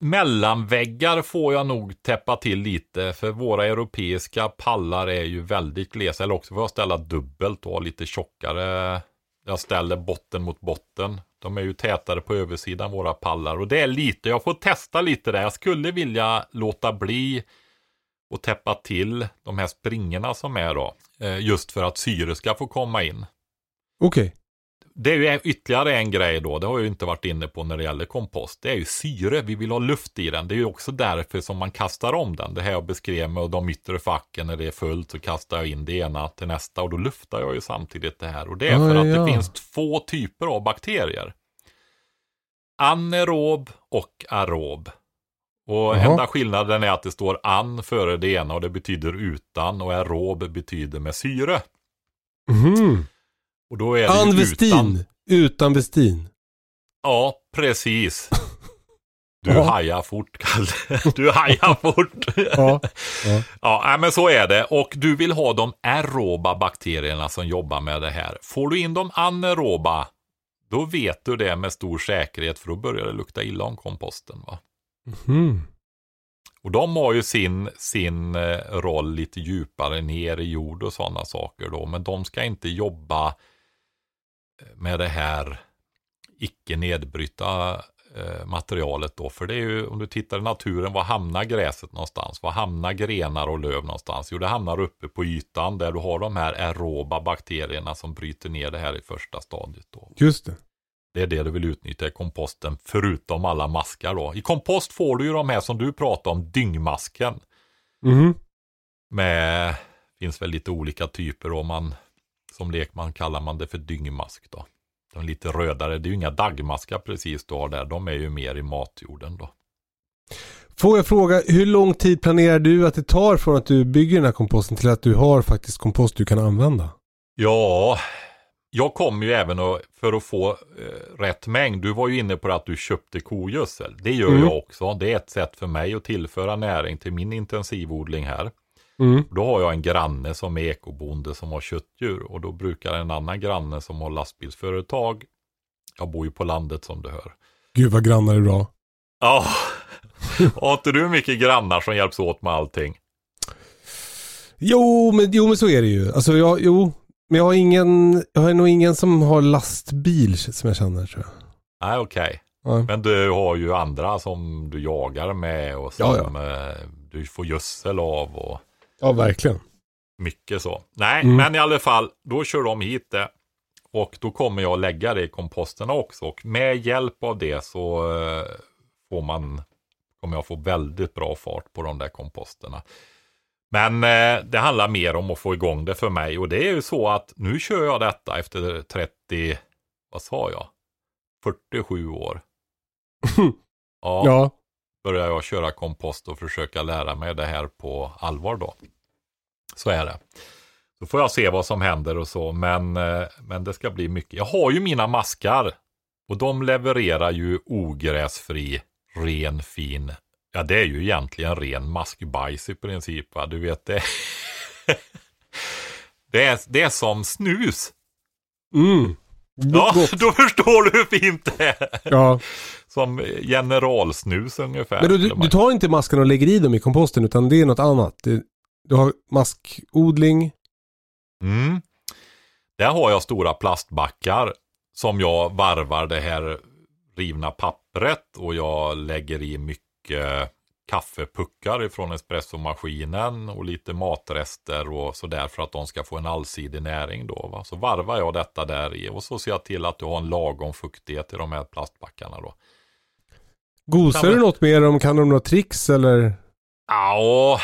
mellanväggar får jag nog täppa till lite för våra europeiska pallar är ju väldigt glesa. Eller också får jag ställa dubbelt och ha lite tjockare. Jag ställer botten mot botten. De är ju tätare på översidan våra pallar och det är lite, jag får testa lite där. Jag skulle vilja låta bli och täppa till de här springorna som är då. Eh, just för att syre ska få komma in. Okej. Det är ju ytterligare en grej då, det har jag ju inte varit inne på när det gäller kompost. Det är ju syre, vi vill ha luft i den. Det är ju också därför som man kastar om den. Det här jag beskrev med de yttre facken, när det är fullt så kastar jag in det ena till nästa och då luftar jag ju samtidigt det här. Och det är Ja, för att ja. det finns två typer av bakterier. Anaerob och aerob. Och Jaha. enda skillnaden är att det står an före det ena och det betyder utan och aerob betyder med syre. Mhm. Och då är det ju utan. Utan vestin. Ja, precis. Du Ja. hajar fort, Kalle. Du hajar fort. Ja. ja. Ja, men så är det. Och du vill ha de aeroba bakterierna som jobbar med det här. Får du in de anaeroba, då vet du det med stor säkerhet, för då börjar det lukta illa om komposten. Va? Mhm. Och de har ju sin, sin eh, roll lite djupare ner i jord och sådana saker då. Men de ska inte jobba med det här icke nedbryta eh, materialet då. För det är ju, om du tittar i naturen, var hamnar gräset någonstans? Var hamnar grenar och löv någonstans? Jo, det hamnar uppe på ytan där du har de här aeroba bakterierna som bryter ner det här i första stadiet. Då. Just det. Det är det du vill utnyttja i komposten, förutom alla maskar då. I kompost får du ju de här som du pratar om, dyngmasken. Mhm. Med, finns väl lite olika typer och man, som lekman kallar man det för dyngmask då. De är lite rödare, det är ju inga daggmaskar precis du har där, de är ju mer i matjorden då. Får jag fråga, hur lång tid planerar du att det tar från att du bygger den här komposten till att du har faktiskt kompost du kan använda? Ja, jag kommer ju även att, för att få eh, rätt mängd. Du var ju inne på att du köpte kogödsel. Det gör Mm. jag också. Det är ett sätt för mig att tillföra näring till min intensivodling här. Mm. Då har jag en granne som är ekobonde som har köttdjur och då brukar en annan granne som har lastbilsföretag. Jag bor ju på landet som du hör. Gud vad grannar är bra. Ja, har inte du mycket grannar som hjälps åt med allting? Jo men, jo, men så är det ju. Alltså jag, jo. Men jag har ingen, jag har nog ingen som har lastbil som jag känner tror jag. Nej, okej. Ja. Men du har ju andra som du jagar med och Ja, som eh, du får gödsel av och ja, verkligen. mycket så. Nej, Mm. men i alla fall, då kör de hit det. Och då kommer jag lägga det i komposterna också. Och med hjälp av det så eh, får man, kommer jag få väldigt bra fart på de där komposterna. Men eh, det handlar mer om att få igång det för mig. Och det är ju så att nu kör jag detta efter 30, vad sa jag? 47 år. Ja, Ja. börjar jag köra kompost och försöka lära mig det här på allvar då. Så är det. Så får jag se vad som händer och så, men, eh, men det ska bli mycket. Jag har ju mina maskar och de levererar ju ogräsfri, ren, fin. Ja, det är ju egentligen ren maskbajs i princip. Va? Du vet det. det, är, det är som snus. Mm. Ja, då förstår du hur fint det är. ja. Som generalsnus ungefär. Men du, du tar inte maskarna och lägger i dem i komposten utan det är något annat. Det, du har maskodling. Mm. Där har jag stora plastbackar som jag varvar det här rivna pappret och jag lägger i mycket kaffepuckar ifrån espressomaskinen och lite matrester och sådär för att de ska få en allsidig näring då. Va? Så varvar jag detta där i och så ser jag till att du har en lagom fuktighet i de här plastbackarna då. Gosar du något med dem? Kan de några tricks eller? Ja,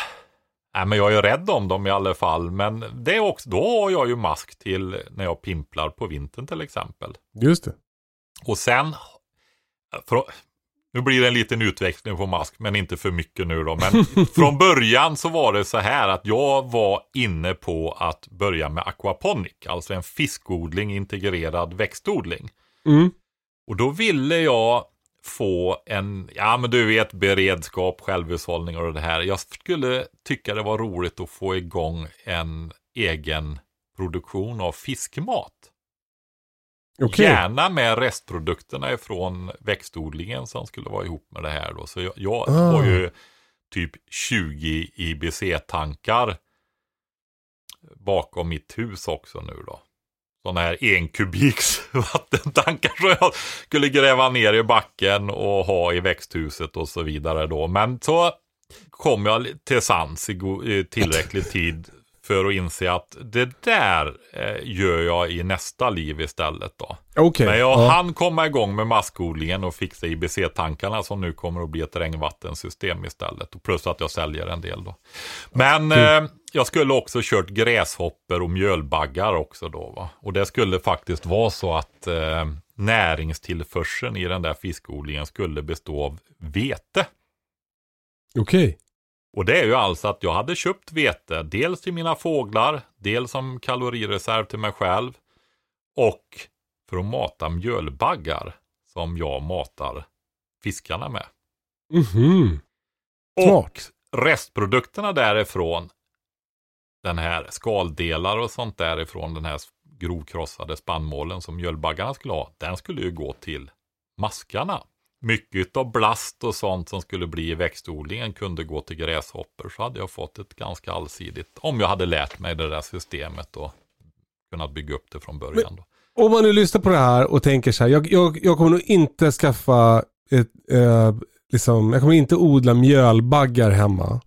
nej, men jag är rädd om dem i alla fall. Men det är också, då har jag ju mask till när jag pimplar på vintern till exempel. Just det. Och sen, för, nu blir det en liten utväxling på mask, men inte för mycket nu då. Men från början så var det så här att jag var inne på att börja med aquaponic, alltså en fiskodling, integrerad växtodling. Mm. Och då ville jag få en, ja men du vet beredskap, självhushållning och det här. Jag skulle tycka det var roligt att få igång en egen produktion av fiskmat. Okej. Gärna med restprodukterna ifrån växtodlingen som skulle vara ihop med det här då. Så jag, jag Ah. har ju typ 20 IBC-tankar bakom mitt hus också nu då. Sådana här en kubiks vattentankar som jag skulle gräva ner i backen och ha i växthuset och så vidare då. Men så kom jag till sans i, tillräcklig tid för att inse att det där eh, gör jag i nästa liv istället då. Okej. Men jag Ja. hann komma igång med maskodlingen och fixa IBC-tankarna som nu kommer att bli ett regnvattensystem istället. Och plus att jag säljer en del då. Men eh, jag skulle också kört gräshopper och mjölbaggar också då. Va? Och det skulle faktiskt vara så att eh, näringstillförseln i den där fiskodlingen skulle bestå av vete. Okej. Och det är ju alltså att jag hade köpt vete, dels till mina fåglar, dels som kalorireserv till mig själv och för att mata mjölbaggar som jag matar fiskarna med. Mhm. Och Smart. restprodukterna därifrån, den här skaldelar och sånt därifrån, den här grovkrossade spannmålen som mjölbaggarna skulle ha, den skulle ju gå till maskarna. Mycket av blast och sånt som skulle bli i växtodlingen kunde gå till gräshoppor. Så hade jag fått ett ganska allsidigt, om jag hade lärt mig det där systemet och kunnat bygga upp det från början. Då. Om man nu lyssnar på det här och tänker så här, jag, jag, jag kommer nog inte skaffa ett, eh, liksom, jag kommer inte odla mjölbaggar hemma.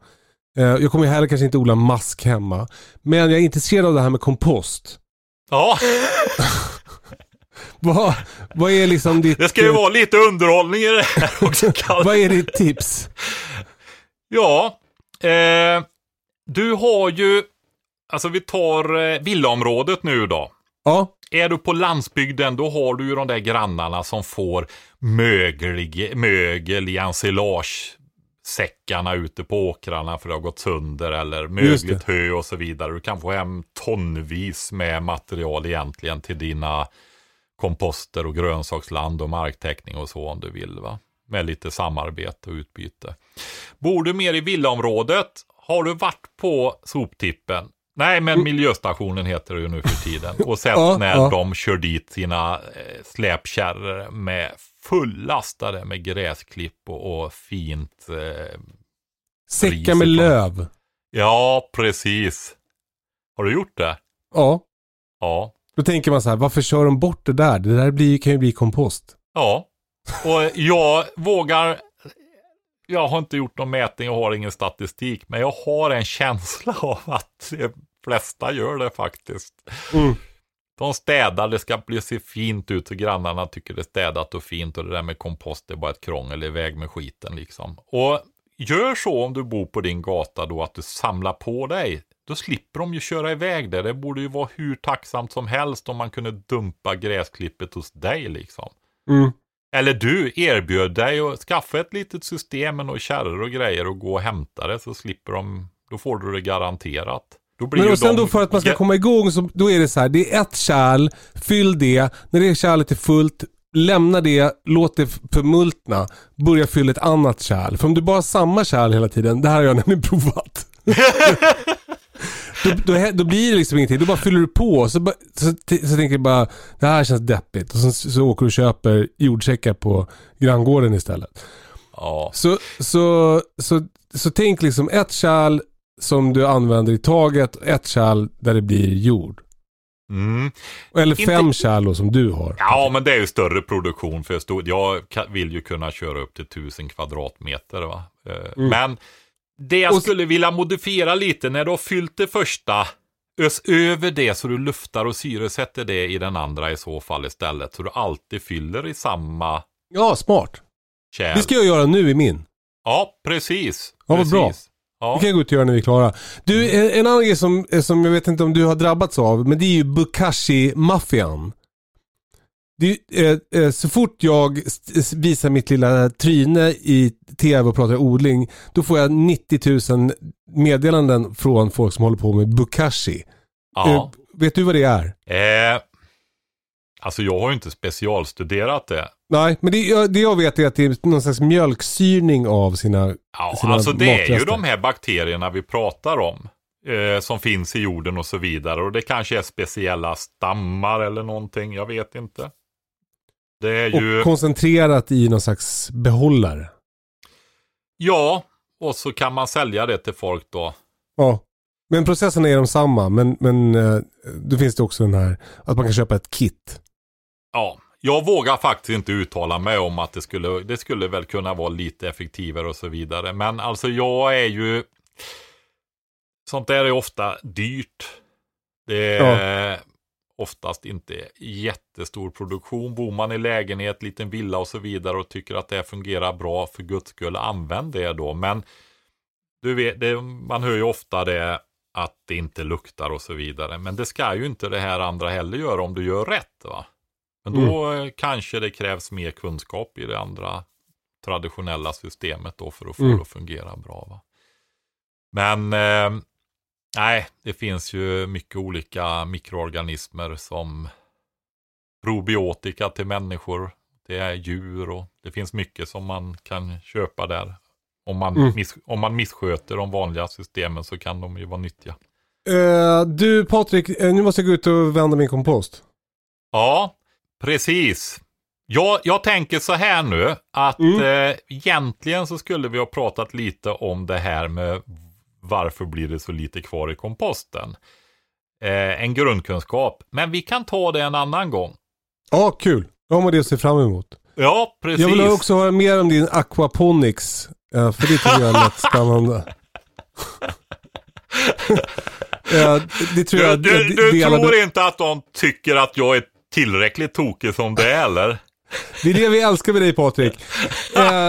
Eh, jag kommer heller kanske inte odla mask hemma. Men jag är intresserad av det här med kompost. Ja, Vad, vad är liksom ditt... det ska ju vara lite underhållning i det här också. Vad är ditt tips? Ja, eh, du har ju, alltså vi tar eh, villaområdet nu då. Ja, Är du på landsbygden då har du ju de där grannarna som får mögel, mögel i ensilage säckarna ute på åkrarna för det har gått sönder eller mögligt hö och så vidare. Du kan få hem tonvis med material egentligen till dina komposter och grönsaksland och marktäckning och så om du vill. va Med lite samarbete och utbyte. Bor du mer i villaområdet? Har du varit på soptippen? Nej, men miljöstationen heter det ju nu för tiden. Och sett när de kör dit sina eh, släpkärror med fullastade med gräsklipp och, och fint. Eh, Säckar med löv. ja, precis. Har du gjort det? Ja. Ja. Då tänker man så här, varför kör de bort det där? Det där blir, kan ju bli kompost. Ja. Och jag vågar... Jag har inte gjort någon mätning och har ingen statistik. Men jag har en känsla av att de flesta gör det faktiskt. Mm. De städar, det ska bli se fint ut och grannarna tycker det är städat och fint och det där med kompost är bara ett krångel, iväg med skiten liksom. Och gör så om du bor på din gata då att du samlar på dig. Då slipper de ju köra iväg det. Det borde ju vara hur tacksamt som helst om man kunde dumpa gräsklippet hos dig liksom. Mm. Eller du erbjöd dig att skaffa ett litet system med några kärror och grejer och gå och hämta det så slipper de, då får du det garanterat. Då blir Men och sen de- då för att man ska Ja, komma igång så då är det så här, det är ett kärl, fyll det, när det kärlet är fullt, lämna det, låt det förmultna, börja fylla ett annat kärl. För om du bara har samma kärl hela tiden, det här har jag nämligen provat. då, då, då blir det liksom ingenting, då bara fyller du på. Så, så, så tänker jag bara, det här känns deppigt. Och sen så, så åker du och köper jordsäckar på granngården istället. Ja, Så, så, så, så tänk liksom ett kärl som du använder i taget ett kärl där det blir jord. mm. Eller Inte- fem kärl då, som du har. ja men det är ju större produktion för jag, stod, jag vill ju kunna köra upp till 1000 kvadratmeter. Va? Eh, Men det jag Mm. Skulle vilja modifiera lite när du har fyllt det första Ös över det så du luftar och syresätter det i den andra i så fall istället. Så du alltid fyller i samma Ja, smart. kärl. Det ska jag göra nu i min. Ja, precis. Ja, vad precis. bra. Ja. Det kan jag gå ut och göra när vi är klara. Du, en, en annan grej som, som jag vet inte om du har drabbats av, men det är ju Bukashi-maffian. Eh, eh, så fort jag visar mitt lilla tryne i tv och pratar odling, då får jag 90 000 meddelanden från folk som håller på med Bukashi. ja. Eh, vet du vad det är? Eh, alltså jag har ju inte specialstuderat det. Nej, men det, jag- det jag vet är att det är någon slags mjölksyrning av sina... Ja, sina alltså det är ju matrester. de här bakterierna vi pratar om. Eh, som finns i jorden och så vidare. Och det kanske är speciella stammar eller någonting. Jag vet inte. Det är ju... Och koncentrerat i någon slags behållare. Ja, och så kan man sälja det till folk då. Ja. Men processerna är de samma, men, men eh, då finns det också den här att man kan köpa ett kit. Ja, jag vågar faktiskt inte uttala mig om att det skulle, det skulle väl kunna vara lite effektivare och så vidare. Men alltså jag är ju, sånt där är ofta dyrt. Det är oftast inte jättestor produktion. Bor man i lägenhet, liten villa och så vidare och tycker att det fungerar bra, för guds skull använd det då. Men du vet, det, man hör ju ofta det att det inte luktar och så vidare. Men det ska ju inte det här andra heller göra om du gör rätt. va? Men då eh, kanske det krävs mer kunskap i det andra traditionella systemet då för att få Mm. det att fungera bra. Va? Men eh, nej, det finns ju mycket olika mikroorganismer som probiotika till människor. Det är djur och det finns mycket som man kan köpa där. Om man, Mm. miss, om man missköter de vanliga systemen så kan de ju vara nyttiga. Eh, du Patrik, eh, nu måste jag gå ut och vända min kompost. Ja, precis. Jag, jag tänker så här nu att Mm. eh, egentligen så skulle vi ha pratat lite om det här med varför blir det så lite kvar i komposten. Eh, en grundkunskap, men vi kan ta det en annan gång. Ja, kul. Då har man det att se fram emot. Ja, precis. Jag vill också höra mer om din aquaponics. eh, för det tycker jag är lätt spännande. Det tror Du, jag du, du delade- tror inte att de tycker att jag är tillräckligt tokig som det är, eller? Det är det vi älskar med dig Patrik. Eh,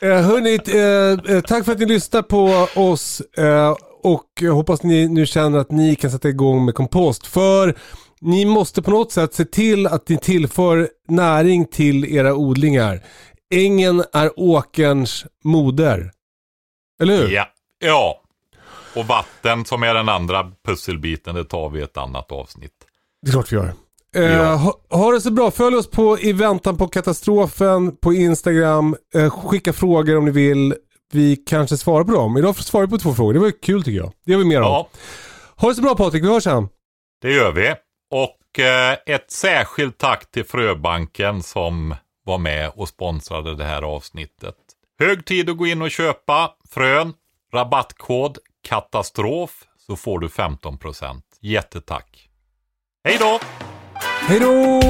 eh, hörni, eh, eh, tack för att ni lyssnar på oss. Eh, och jag hoppas ni nu känner att ni kan sätta igång med kompost. För ni måste på något sätt se till att ni tillför näring till era odlingar. Ängen är åkerns moder. Eller hur? Ja. ja. Och vatten som är den andra pusselbiten, det tar vi i ett annat avsnitt. Det är klart vi gör. Eh, Ja. ha, ha det så bra. Följ oss på I väntan på katastrofen på Instagram. Eh, skicka frågor om ni vill. Vi kanske svarar på dem. Idag svarar vi på två frågor. Det var kul tycker jag. Det gör vi mer om. Ja, Ha det så bra Patrik. Vi hörs sen. det gör vi. Och eh, ett särskilt tack till Fröbanken som var med och sponsrade det här avsnittet. Hög tid att gå in och köpa frön. Rabattkod katastrof så får du 15%. Jättetack. Hej då! Hej då!